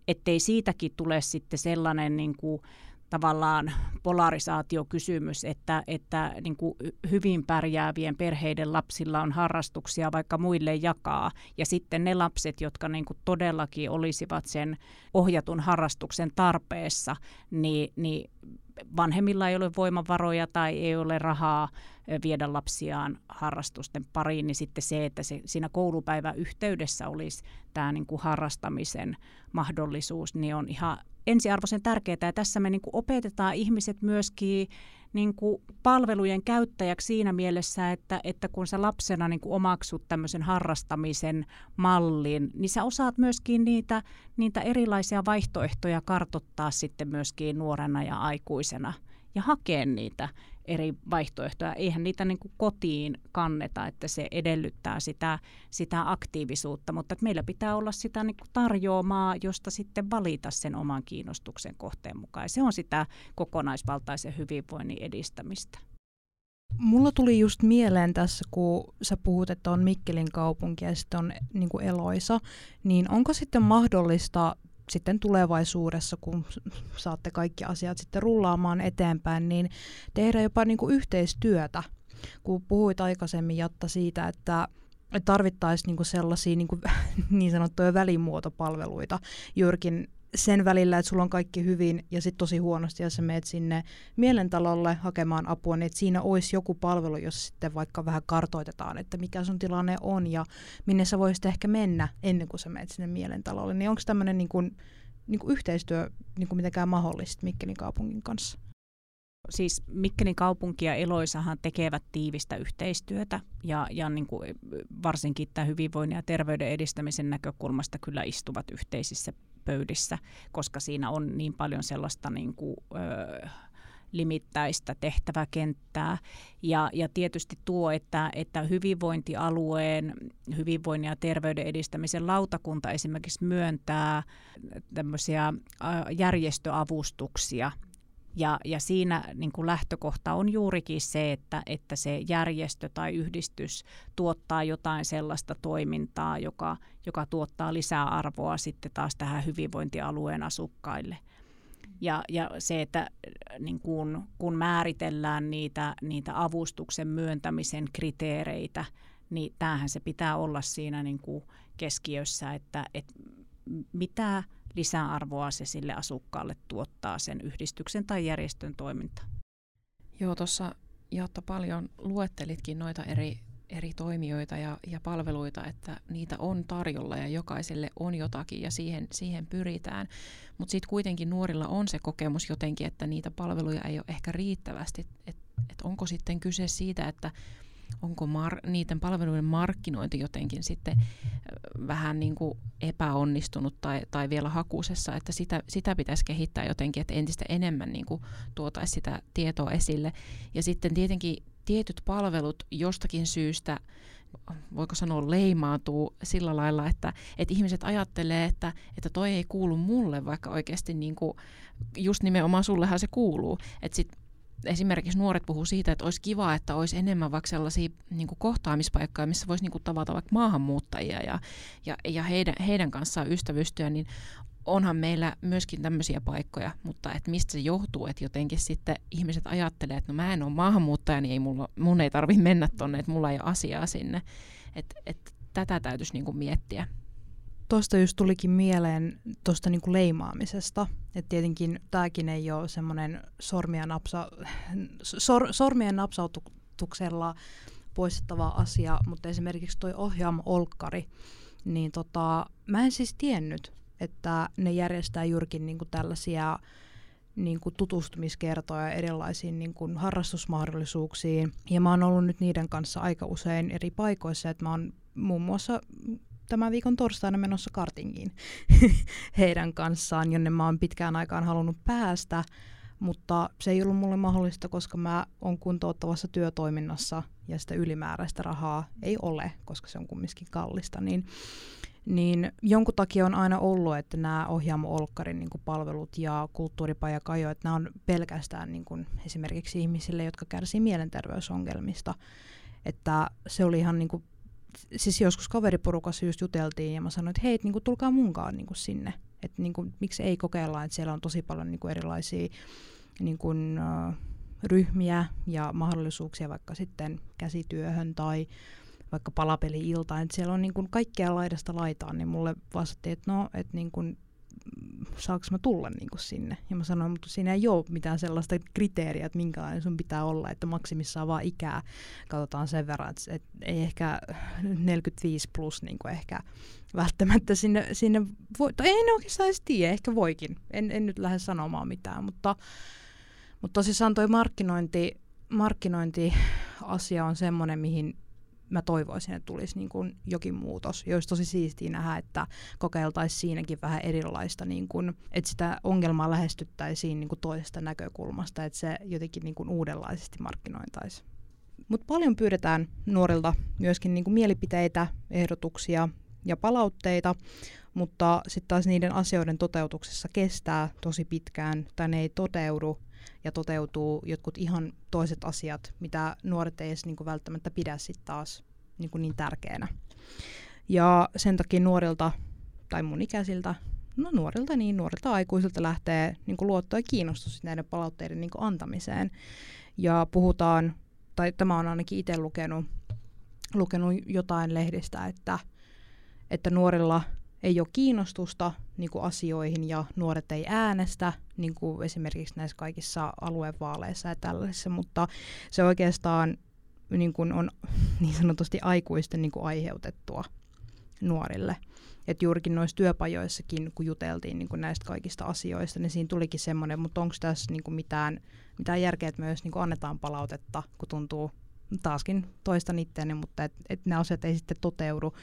ettei siitäkin tule sitten sellainen niin kuin, tavallaan polarisaatiokysymys, että, että niin kuin hyvin pärjäävien perheiden lapsilla on harrastuksia vaikka muille jakaa. Ja sitten ne lapset, jotka niin kuin todellakin olisivat sen ohjatun harrastuksen tarpeessa, niin, niin vanhemmilla ei ole voimavaroja tai ei ole rahaa viedä lapsiaan harrastusten pariin, niin sitten se, että se, siinä koulupäivän yhteydessä olisi tämä niin kuin harrastamisen mahdollisuus, niin on ihan ensiarvoisen tärkeää. Ja tässä me niin kuin opetetaan ihmiset myöskin niin kuin palvelujen käyttäjäksi siinä mielessä, että, että kun sä lapsena niin kuin omaksut tämmöisen harrastamisen mallin, niin sä osaat myöskin niitä, niitä erilaisia vaihtoehtoja kartottaa sitten myöskin nuorena ja aikuisena ja hakea niitä eri vaihtoehtoja. Eihän niitä niin kuin kotiin kanneta, että se edellyttää sitä, sitä aktiivisuutta, mutta että meillä pitää olla sitä niin kuin tarjoamaa, josta sitten valita sen oman kiinnostuksen kohteen mukaan. se on sitä kokonaisvaltaisen hyvinvoinnin edistämistä. Mulla tuli just mieleen tässä, kun sä puhut, että on Mikkelin kaupunki ja sitten on niin kuin Eloisa, niin onko sitten mahdollista sitten tulevaisuudessa, kun saatte kaikki asiat sitten rullaamaan eteenpäin, niin tehdä jopa niin kuin yhteistyötä. Kun puhuit aikaisemmin, Jatta, siitä, että tarvittaisiin niin sellaisia niin, kuin, niin sanottuja välimuotopalveluita juurikin sen välillä, että sulla on kaikki hyvin ja sitten tosi huonosti ja sä meet sinne mielentalolle hakemaan apua, niin että siinä olisi joku palvelu, jossa sitten vaikka vähän kartoitetaan, että mikä sun tilanne on ja minne sä voisit ehkä mennä ennen kuin sä meet sinne mielentalolle. Niin onko tämmöinen niin kuin, niin kuin yhteistyö niin kuin mitenkään mahdollista Mikkelin kaupungin kanssa? Siis Mikkelin kaupunki ja Eloisahan tekevät tiivistä yhteistyötä ja, ja niin kuin varsinkin tämä hyvinvoinnin ja terveyden edistämisen näkökulmasta kyllä istuvat yhteisissä pöydissä, koska siinä on niin paljon sellaista niin kuin, ö, limittäistä tehtäväkenttää. Ja, ja tietysti tuo, että, että hyvinvointialueen hyvinvoinnin ja terveyden edistämisen lautakunta esimerkiksi myöntää tämmöisiä järjestöavustuksia – ja, ja siinä niin kuin lähtökohta on juurikin se, että, että se järjestö tai yhdistys tuottaa jotain sellaista toimintaa, joka, joka tuottaa lisää arvoa sitten taas tähän hyvinvointialueen asukkaille. Ja, ja se, että niin kun, kun määritellään niitä, niitä avustuksen myöntämisen kriteereitä, niin tämähän se pitää olla siinä niin kuin keskiössä, että, että mitä – lisäarvoa se sille asukkaalle tuottaa sen yhdistyksen tai järjestön toiminta. Joo, tuossa Jotta paljon luettelitkin noita eri, eri toimijoita ja, ja palveluita, että niitä on tarjolla ja jokaiselle on jotakin ja siihen, siihen pyritään. Mutta sitten kuitenkin nuorilla on se kokemus jotenkin, että niitä palveluja ei ole ehkä riittävästi. Että et onko sitten kyse siitä, että onko mar- niiden palveluiden markkinointi jotenkin sitten vähän niin kuin epäonnistunut tai, tai vielä hakusessa, että sitä, sitä pitäisi kehittää jotenkin, että entistä enemmän niin kuin tuotaisi sitä tietoa esille. Ja sitten tietenkin tietyt palvelut jostakin syystä voiko sanoa, leimautuu sillä lailla, että, että ihmiset ajattelee, että, että toi ei kuulu mulle, vaikka oikeasti niin kuin, just nimenomaan sullehan se kuuluu. Että sit esimerkiksi nuoret puhuu siitä, että olisi kiva, että olisi enemmän vaikka sellaisia niin kuin kohtaamispaikkoja, missä voisi niin kuin tavata vaikka maahanmuuttajia ja, ja, ja heidän, heidän kanssaan ystävystyä, niin onhan meillä myöskin tämmöisiä paikkoja, mutta että mistä se johtuu, että jotenkin sitten ihmiset ajattelee, että no mä en ole maahanmuuttaja, niin ei mulla, mun ei tarvitse mennä tonne, että mulla ei ole asiaa sinne. Että et tätä täytyisi niinku miettiä. Tuosta just tulikin mieleen tuosta niinku leimaamisesta. Että tietenkin tämäkin ei ole semmoinen sormien, napsa, sor, sormien napsautuksella poistettava asia, mutta esimerkiksi toi ohjaamo-olkkari, niin tota, mä en siis tiennyt, että ne järjestää juurikin niin kuin tällaisia niin kuin tutustumiskertoja erilaisiin niin harrastusmahdollisuuksiin. Ja mä oon ollut nyt niiden kanssa aika usein eri paikoissa, että mä oon muun muassa tämän viikon torstaina menossa kartingiin heidän kanssaan, jonne mä oon pitkään aikaan halunnut päästä, mutta se ei ollut mulle mahdollista, koska mä oon kuntouttavassa työtoiminnassa ja sitä ylimääräistä rahaa ei ole, koska se on kumminkin kallista, niin niin jonkun takia on aina ollut, että nämä ohjaamo Olkkarin niin palvelut ja kulttuuripaja Kajo, että nämä on pelkästään niin kuin esimerkiksi ihmisille, jotka kärsii mielenterveysongelmista. Että se oli ihan niin kuin, siis joskus kaveriporukassa just juteltiin ja mä sanoin, että hei, niin kuin, tulkaa munkaan niin kuin sinne. Että niin kuin, miksi ei kokeilla, että siellä on tosi paljon niin kuin erilaisia niin kuin, uh, ryhmiä ja mahdollisuuksia vaikka sitten käsityöhön tai vaikka palapeli-ilta, että siellä on niin kuin kaikkea laidasta laitaan, niin mulle vastattiin, että no, että niin kuin, saanko mä tulla niin kuin sinne. Ja mä sanoin, mutta siinä ei ole mitään sellaista kriteeriä, että minkälainen sun pitää olla, että maksimissaan vaan ikää katsotaan sen verran, että, että ei ehkä 45 plus niin kuin ehkä välttämättä sinne, sinne voi, tai en oikeastaan edes tiedä, ehkä voikin. En, en nyt lähde sanomaan mitään, mutta, mutta tosissaan toi markkinointi, markkinointi-asia on semmoinen, mihin mä toivoisin, että tulisi niin kuin jokin muutos. Ja olisi tosi siistiä nähdä, että kokeiltaisiin siinäkin vähän erilaista, niin kuin, että sitä ongelmaa lähestyttäisiin niin kuin toisesta näkökulmasta, että se jotenkin niin kuin uudenlaisesti markkinointaisi. Mutta paljon pyydetään nuorilta myöskin niin kuin mielipiteitä, ehdotuksia ja palautteita, mutta sitten taas niiden asioiden toteutuksessa kestää tosi pitkään tai ne ei toteudu ja toteutuu jotkut ihan toiset asiat, mitä nuoret ei edes niin kuin välttämättä pidä sit taas niin, kuin niin tärkeänä. Ja sen takia nuorilta, tai mun ikäisiltä, no nuorilta niin, nuorilta aikuisilta lähtee niin kuin luotto ja kiinnostus näiden palautteiden niin kuin antamiseen. Ja puhutaan, tai tämä on ainakin itse lukenut, lukenut jotain lehdistä, että, että nuorilla – ei ole kiinnostusta niin kuin asioihin ja nuoret ei äänestä, niin kuin esimerkiksi näissä kaikissa aluevaaleissa ja tällaisissa, mutta se oikeastaan niin kuin on niin sanotusti aikuisten niin kuin aiheutettua nuorille. Et juurikin noissa työpajoissakin, kun juteltiin niin kuin näistä kaikista asioista, niin siinä tulikin semmoinen, mutta onko tässä niin kuin mitään, mitään järkeä, että myös niin kuin annetaan palautetta, kun tuntuu taaskin toista itseäni, mutta et, et ne asiat ei sitten toteudu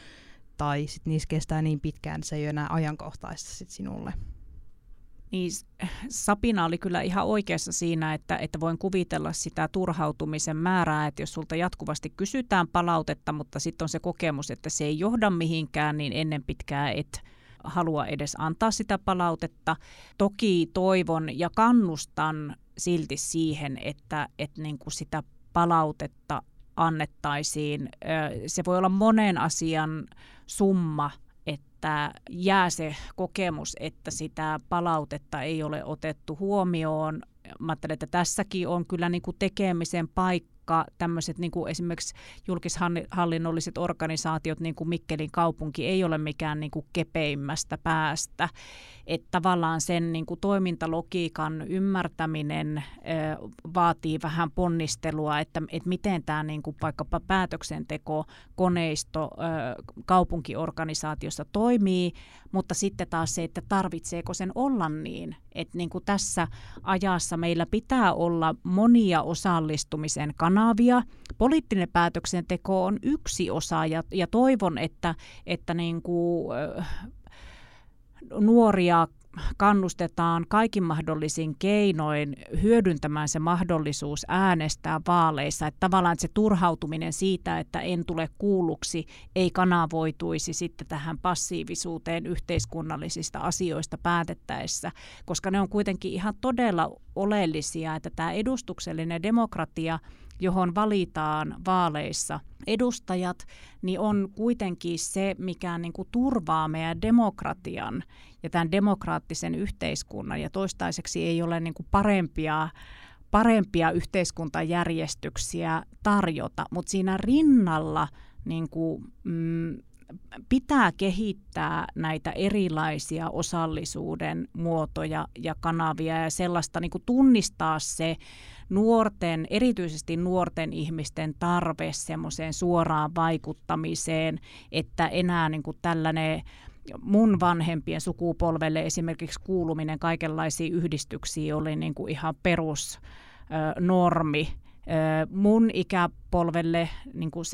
tai sit niissä kestää niin pitkään, että se ei ole enää ajankohtaista sit sinulle. Niin, Sapina oli kyllä ihan oikeassa siinä, että, että voin kuvitella sitä turhautumisen määrää, että jos sulta jatkuvasti kysytään palautetta, mutta sitten on se kokemus, että se ei johda mihinkään, niin ennen pitkää et halua edes antaa sitä palautetta. Toki toivon ja kannustan silti siihen, että, että niin kuin sitä palautetta annettaisiin. Se voi olla monen asian summa, että jää se kokemus, että sitä palautetta ei ole otettu huomioon. Mä ajattelen, että tässäkin on kyllä niin kuin tekemisen paikka vaikka tämmöiset niin kuin esimerkiksi julkishallinnolliset organisaatiot, niin kuin Mikkelin kaupunki, ei ole mikään niin kuin kepeimmästä päästä. Että tavallaan sen niin kuin toimintalogiikan ymmärtäminen ö, vaatii vähän ponnistelua, että, että miten tämä niin kuin vaikkapa päätöksenteko, koneisto ö, kaupunkiorganisaatiossa toimii, mutta sitten taas se, että tarvitseeko sen olla niin, että niin kuin tässä ajassa meillä pitää olla monia osallistumisen kanavia. Poliittinen päätöksenteko on yksi osa ja, ja toivon, että, että niin kuin, nuoria kannustetaan kaikin mahdollisin keinoin hyödyntämään se mahdollisuus äänestää vaaleissa. Että tavallaan se turhautuminen siitä, että en tule kuulluksi, ei kanavoituisi sitten tähän passiivisuuteen yhteiskunnallisista asioista päätettäessä, koska ne on kuitenkin ihan todella oleellisia, että tämä edustuksellinen demokratia – johon valitaan vaaleissa edustajat, niin on kuitenkin se, mikä niin kuin turvaa meidän demokratian ja tämän demokraattisen yhteiskunnan. Ja toistaiseksi ei ole niin kuin parempia parempia yhteiskuntajärjestyksiä tarjota, mutta siinä rinnalla niin kuin, mm, pitää kehittää näitä erilaisia osallisuuden muotoja ja kanavia ja sellaista niin kuin tunnistaa se nuorten, erityisesti nuorten ihmisten tarve semmoiseen suoraan vaikuttamiseen, että enää niin kuin tällainen mun vanhempien sukupolvelle esimerkiksi kuuluminen kaikenlaisiin yhdistyksiin oli niin kuin ihan perusnormi. Mun ikä polvelle, niin kuin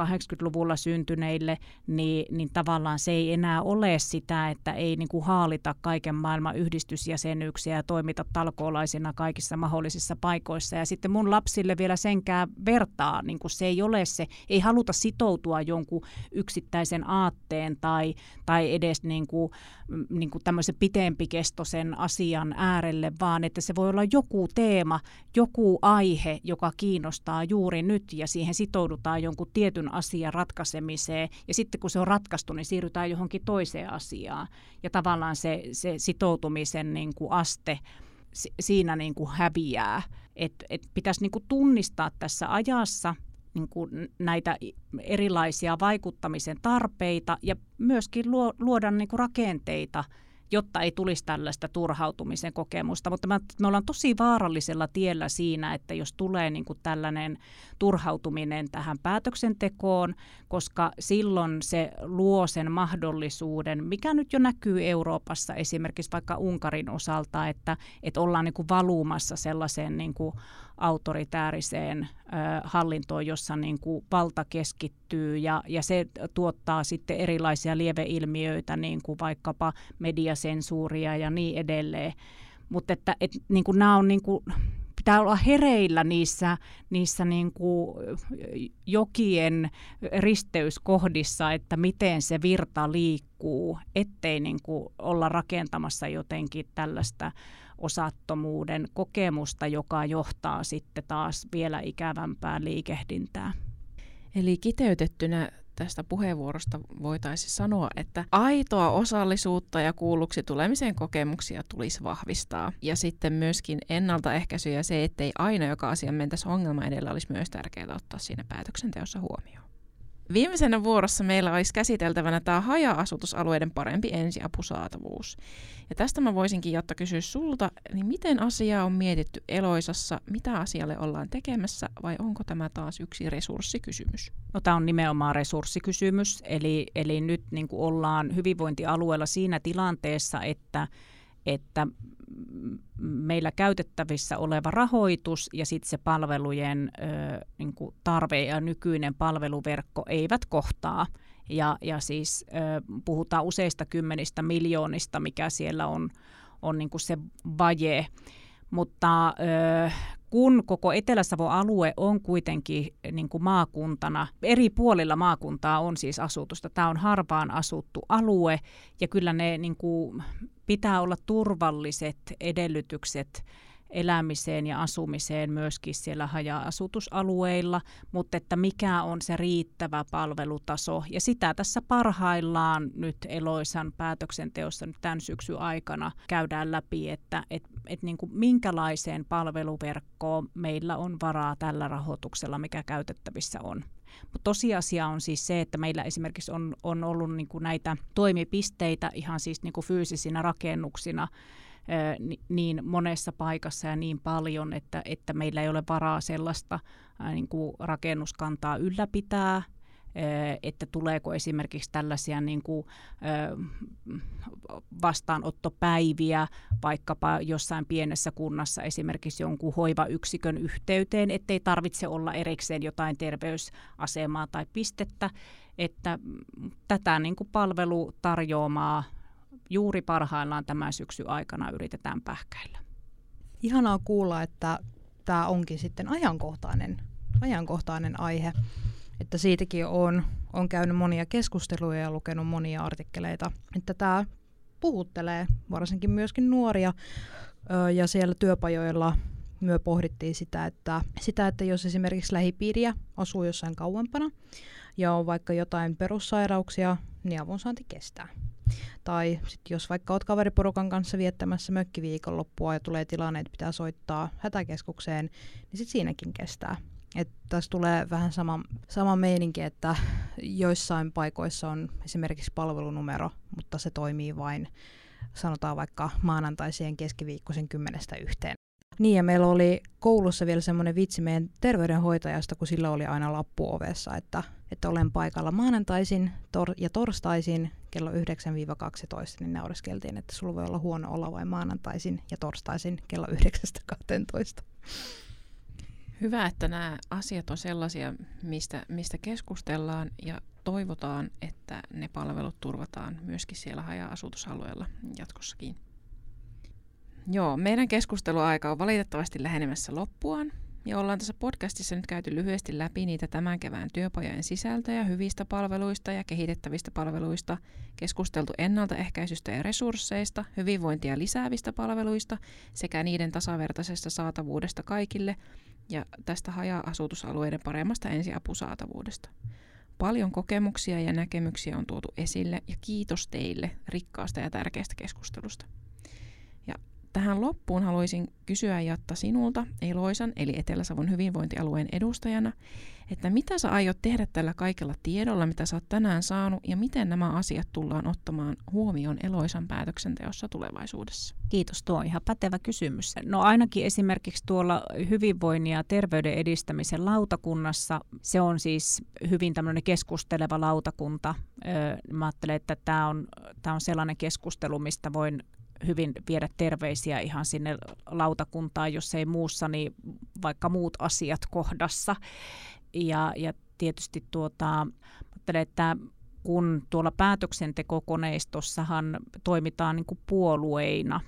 70-80-luvulla syntyneille, niin, niin tavallaan se ei enää ole sitä, että ei niin kuin haalita kaiken maailman yhdistysjäsenyyksiä ja toimita talkoolaisina kaikissa mahdollisissa paikoissa. Ja sitten mun lapsille vielä senkään vertaa, niin kuin se ei ole se, ei haluta sitoutua jonkun yksittäisen aatteen tai, tai edes niin kuin, niin kuin tämmöisen pitempikestoisen asian äärelle, vaan että se voi olla joku teema, joku aihe, joka kiinnostaa juuri nyt ja siihen sitoudutaan jonkun tietyn asian ratkaisemiseen ja sitten kun se on ratkaistu, niin siirrytään johonkin toiseen asiaan. Ja tavallaan se, se sitoutumisen niin kuin aste siinä niin kuin häviää. Et, et pitäisi niin kuin tunnistaa tässä ajassa niin kuin näitä erilaisia vaikuttamisen tarpeita ja myöskin luoda niin kuin rakenteita – jotta ei tulisi tällaista turhautumisen kokemusta. Mutta me ollaan tosi vaarallisella tiellä siinä, että jos tulee niin kuin tällainen turhautuminen tähän päätöksentekoon, koska silloin se luo sen mahdollisuuden, mikä nyt jo näkyy Euroopassa esimerkiksi vaikka Unkarin osalta, että, että ollaan niin kuin valumassa sellaiseen niin kuin autoritääriseen hallintoon, jossa niin kuin valta keskittyy ja, ja se tuottaa sitten erilaisia lieveilmiöitä, niin kuin vaikkapa mediasensuuria ja niin edelleen. Mutta että et, niin kuin nämä on niin kuin, pitää olla hereillä niissä, niissä niin kuin jokien risteyskohdissa, että miten se virta liikkuu, ettei niin kuin olla rakentamassa jotenkin tällaista osattomuuden kokemusta, joka johtaa sitten taas vielä ikävämpään liikehdintään. Eli kiteytettynä tästä puheenvuorosta voitaisiin sanoa, että aitoa osallisuutta ja kuulluksi tulemisen kokemuksia tulisi vahvistaa. Ja sitten myöskin ennaltaehkäisy ja se, ettei aina joka asia mentäisi ongelma edellä, olisi myös tärkeää ottaa siinä päätöksenteossa huomioon. Viimeisenä vuorossa meillä olisi käsiteltävänä tämä haja-asutusalueiden parempi ensiapusaatavuus. Ja tästä mä voisinkin, Jotta kysyä sulta, niin miten asiaa on mietitty Eloisassa, mitä asialle ollaan tekemässä vai onko tämä taas yksi resurssikysymys? No, tämä on nimenomaan resurssikysymys, eli, eli nyt niin ollaan hyvinvointialueella siinä tilanteessa, että, että meillä käytettävissä oleva rahoitus ja sitten se palvelujen ö, niin kuin tarve ja nykyinen palveluverkko eivät kohtaa. Ja, ja siis ö, puhutaan useista kymmenistä miljoonista, mikä siellä on, on niin kuin se vaje. Mutta ö, kun koko Etelä-Savon alue on kuitenkin niin kuin maakuntana, eri puolilla maakuntaa on siis asutusta. Tämä on harvaan asuttu alue ja kyllä ne niin kuin, pitää olla turvalliset edellytykset elämiseen ja asumiseen myöskin siellä haja-asutusalueilla, mutta että mikä on se riittävä palvelutaso. Ja sitä tässä parhaillaan nyt Eloisan päätöksenteossa nyt tämän syksyn aikana käydään läpi, että et, et niin kuin minkälaiseen palveluverkkoon meillä on varaa tällä rahoituksella, mikä käytettävissä on. Mutta tosiasia on siis se, että meillä esimerkiksi on, on ollut niin kuin näitä toimipisteitä ihan siis niin kuin fyysisinä rakennuksina niin monessa paikassa ja niin paljon, että, että meillä ei ole varaa sellaista niin kuin rakennuskantaa ylläpitää. Että tuleeko esimerkiksi tällaisia niin kuin, vastaanottopäiviä vaikkapa jossain pienessä kunnassa esimerkiksi jonkun hoivayksikön yhteyteen, ettei tarvitse olla erikseen jotain terveysasemaa tai pistettä, että tätä niin kuin palvelutarjoamaa juuri parhaillaan tämän syksyn aikana yritetään pähkäillä. Ihanaa kuulla, että tämä onkin sitten ajankohtainen, ajankohtainen aihe. Että siitäkin on, on käynyt monia keskusteluja ja lukenut monia artikkeleita, että tämä puhuttelee varsinkin myöskin nuoria. Ja siellä työpajoilla myö pohdittiin sitä että, sitä, että jos esimerkiksi lähipiiriä asuu jossain kauempana ja on vaikka jotain perussairauksia, niin avunsaanti kestää. Tai sit jos vaikka olet kaveriporukan kanssa viettämässä mökkiviikonloppua ja tulee tilanne, että pitää soittaa hätäkeskukseen, niin sit siinäkin kestää. Et tässä tulee vähän sama, sama meininki, että joissain paikoissa on esimerkiksi palvelunumero, mutta se toimii vain sanotaan vaikka maanantaisien keskiviikkoisen kymmenestä yhteen. Niin ja meillä oli koulussa vielä semmoinen vitsi meidän terveydenhoitajasta, kun sillä oli aina lappu ovessa, että, että olen paikalla maanantaisin tor- ja torstaisin kello 9-12, niin naureskeltiin, että sulla voi olla huono olla vain maanantaisin ja torstaisin kello 9-12. Hyvä, että nämä asiat on sellaisia, mistä, mistä keskustellaan ja toivotaan, että ne palvelut turvataan myöskin siellä haja-asutusalueella jatkossakin. Joo, meidän keskusteluaika on valitettavasti lähenemässä loppuaan. Ja ollaan tässä podcastissa nyt käyty lyhyesti läpi niitä tämän kevään työpajojen sisältöjä, hyvistä palveluista ja kehitettävistä palveluista, keskusteltu ennaltaehkäisystä ja resursseista, hyvinvointia lisäävistä palveluista sekä niiden tasavertaisesta saatavuudesta kaikille ja tästä haja-asutusalueiden paremmasta ensiapusaatavuudesta. Paljon kokemuksia ja näkemyksiä on tuotu esille ja kiitos teille rikkaasta ja tärkeästä keskustelusta. Ja tähän loppuun haluaisin kysyä Jatta sinulta, Eloisan eli Etelä-Savon hyvinvointialueen edustajana, että mitä sä aiot tehdä tällä kaikella tiedolla, mitä sä oot tänään saanut, ja miten nämä asiat tullaan ottamaan huomioon Eloisan päätöksenteossa tulevaisuudessa? Kiitos, tuo on ihan pätevä kysymys. No ainakin esimerkiksi tuolla hyvinvoinnin ja terveyden edistämisen lautakunnassa, se on siis hyvin tämmöinen keskusteleva lautakunta. Mä ajattelen, että tämä on, tämä on sellainen keskustelu, mistä voin hyvin viedä terveisiä ihan sinne lautakuntaan, jos ei muussa, niin vaikka muut asiat kohdassa. Ja, ja tietysti tuota, ajattelen, että kun tuolla päätöksentekokoneistossahan toimitaan niin kuin puolueina,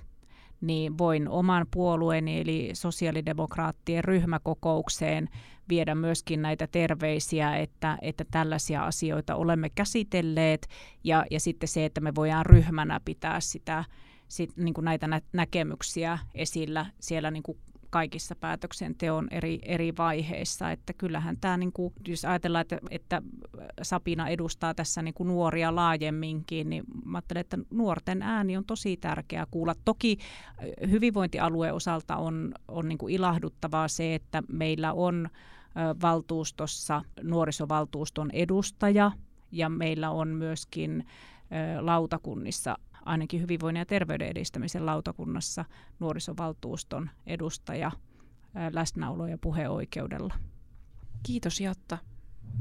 niin voin oman puolueeni eli sosiaalidemokraattien ryhmäkokoukseen viedä myöskin näitä terveisiä, että, että tällaisia asioita olemme käsitelleet ja, ja sitten se, että me voidaan ryhmänä pitää sitä sit, niin kuin näitä nä- näkemyksiä esillä siellä niin kuin kaikissa päätöksenteon eri, eri vaiheissa. Että kyllähän tämä, niin kuin, jos ajatellaan, että, että Sapina edustaa tässä niin kuin nuoria laajemminkin, niin mä ajattelen, että nuorten ääni on tosi tärkeää kuulla. Toki hyvinvointialueen osalta on, on niin kuin ilahduttavaa se, että meillä on valtuustossa nuorisovaltuuston edustaja ja meillä on myöskin lautakunnissa ainakin hyvinvoinnin ja terveyden edistämisen lautakunnassa nuorisovaltuuston edustaja läsnäolo- ja puheoikeudella. Kiitos Jatta.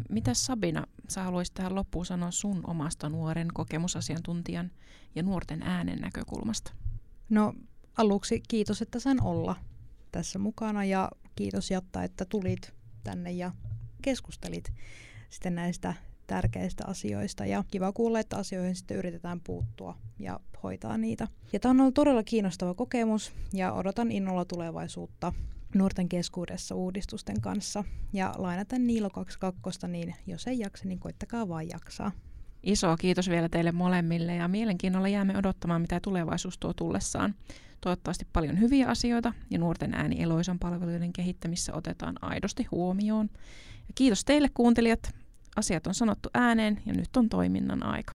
Mitä Sabina, sä haluaisit tähän loppuun sanoa sun omasta nuoren kokemusasiantuntijan ja nuorten äänen näkökulmasta? No aluksi kiitos, että sain olla tässä mukana ja kiitos Jatta, että tulit tänne ja keskustelit sitten näistä tärkeistä asioista ja kiva kuulla, että asioihin sitten yritetään puuttua ja hoitaa niitä. Ja tämä on ollut todella kiinnostava kokemus ja odotan innolla tulevaisuutta nuorten keskuudessa uudistusten kanssa. Ja lainaten Niilo 22, niin jos ei jaksa, niin koittakaa vaan jaksaa. Iso kiitos vielä teille molemmille ja mielenkiinnolla jäämme odottamaan, mitä tulevaisuus tuo tullessaan. Toivottavasti paljon hyviä asioita ja nuorten ääni Eloisan palveluiden kehittämissä otetaan aidosti huomioon. Ja kiitos teille kuuntelijat. Asiat on sanottu ääneen ja nyt on toiminnan aika.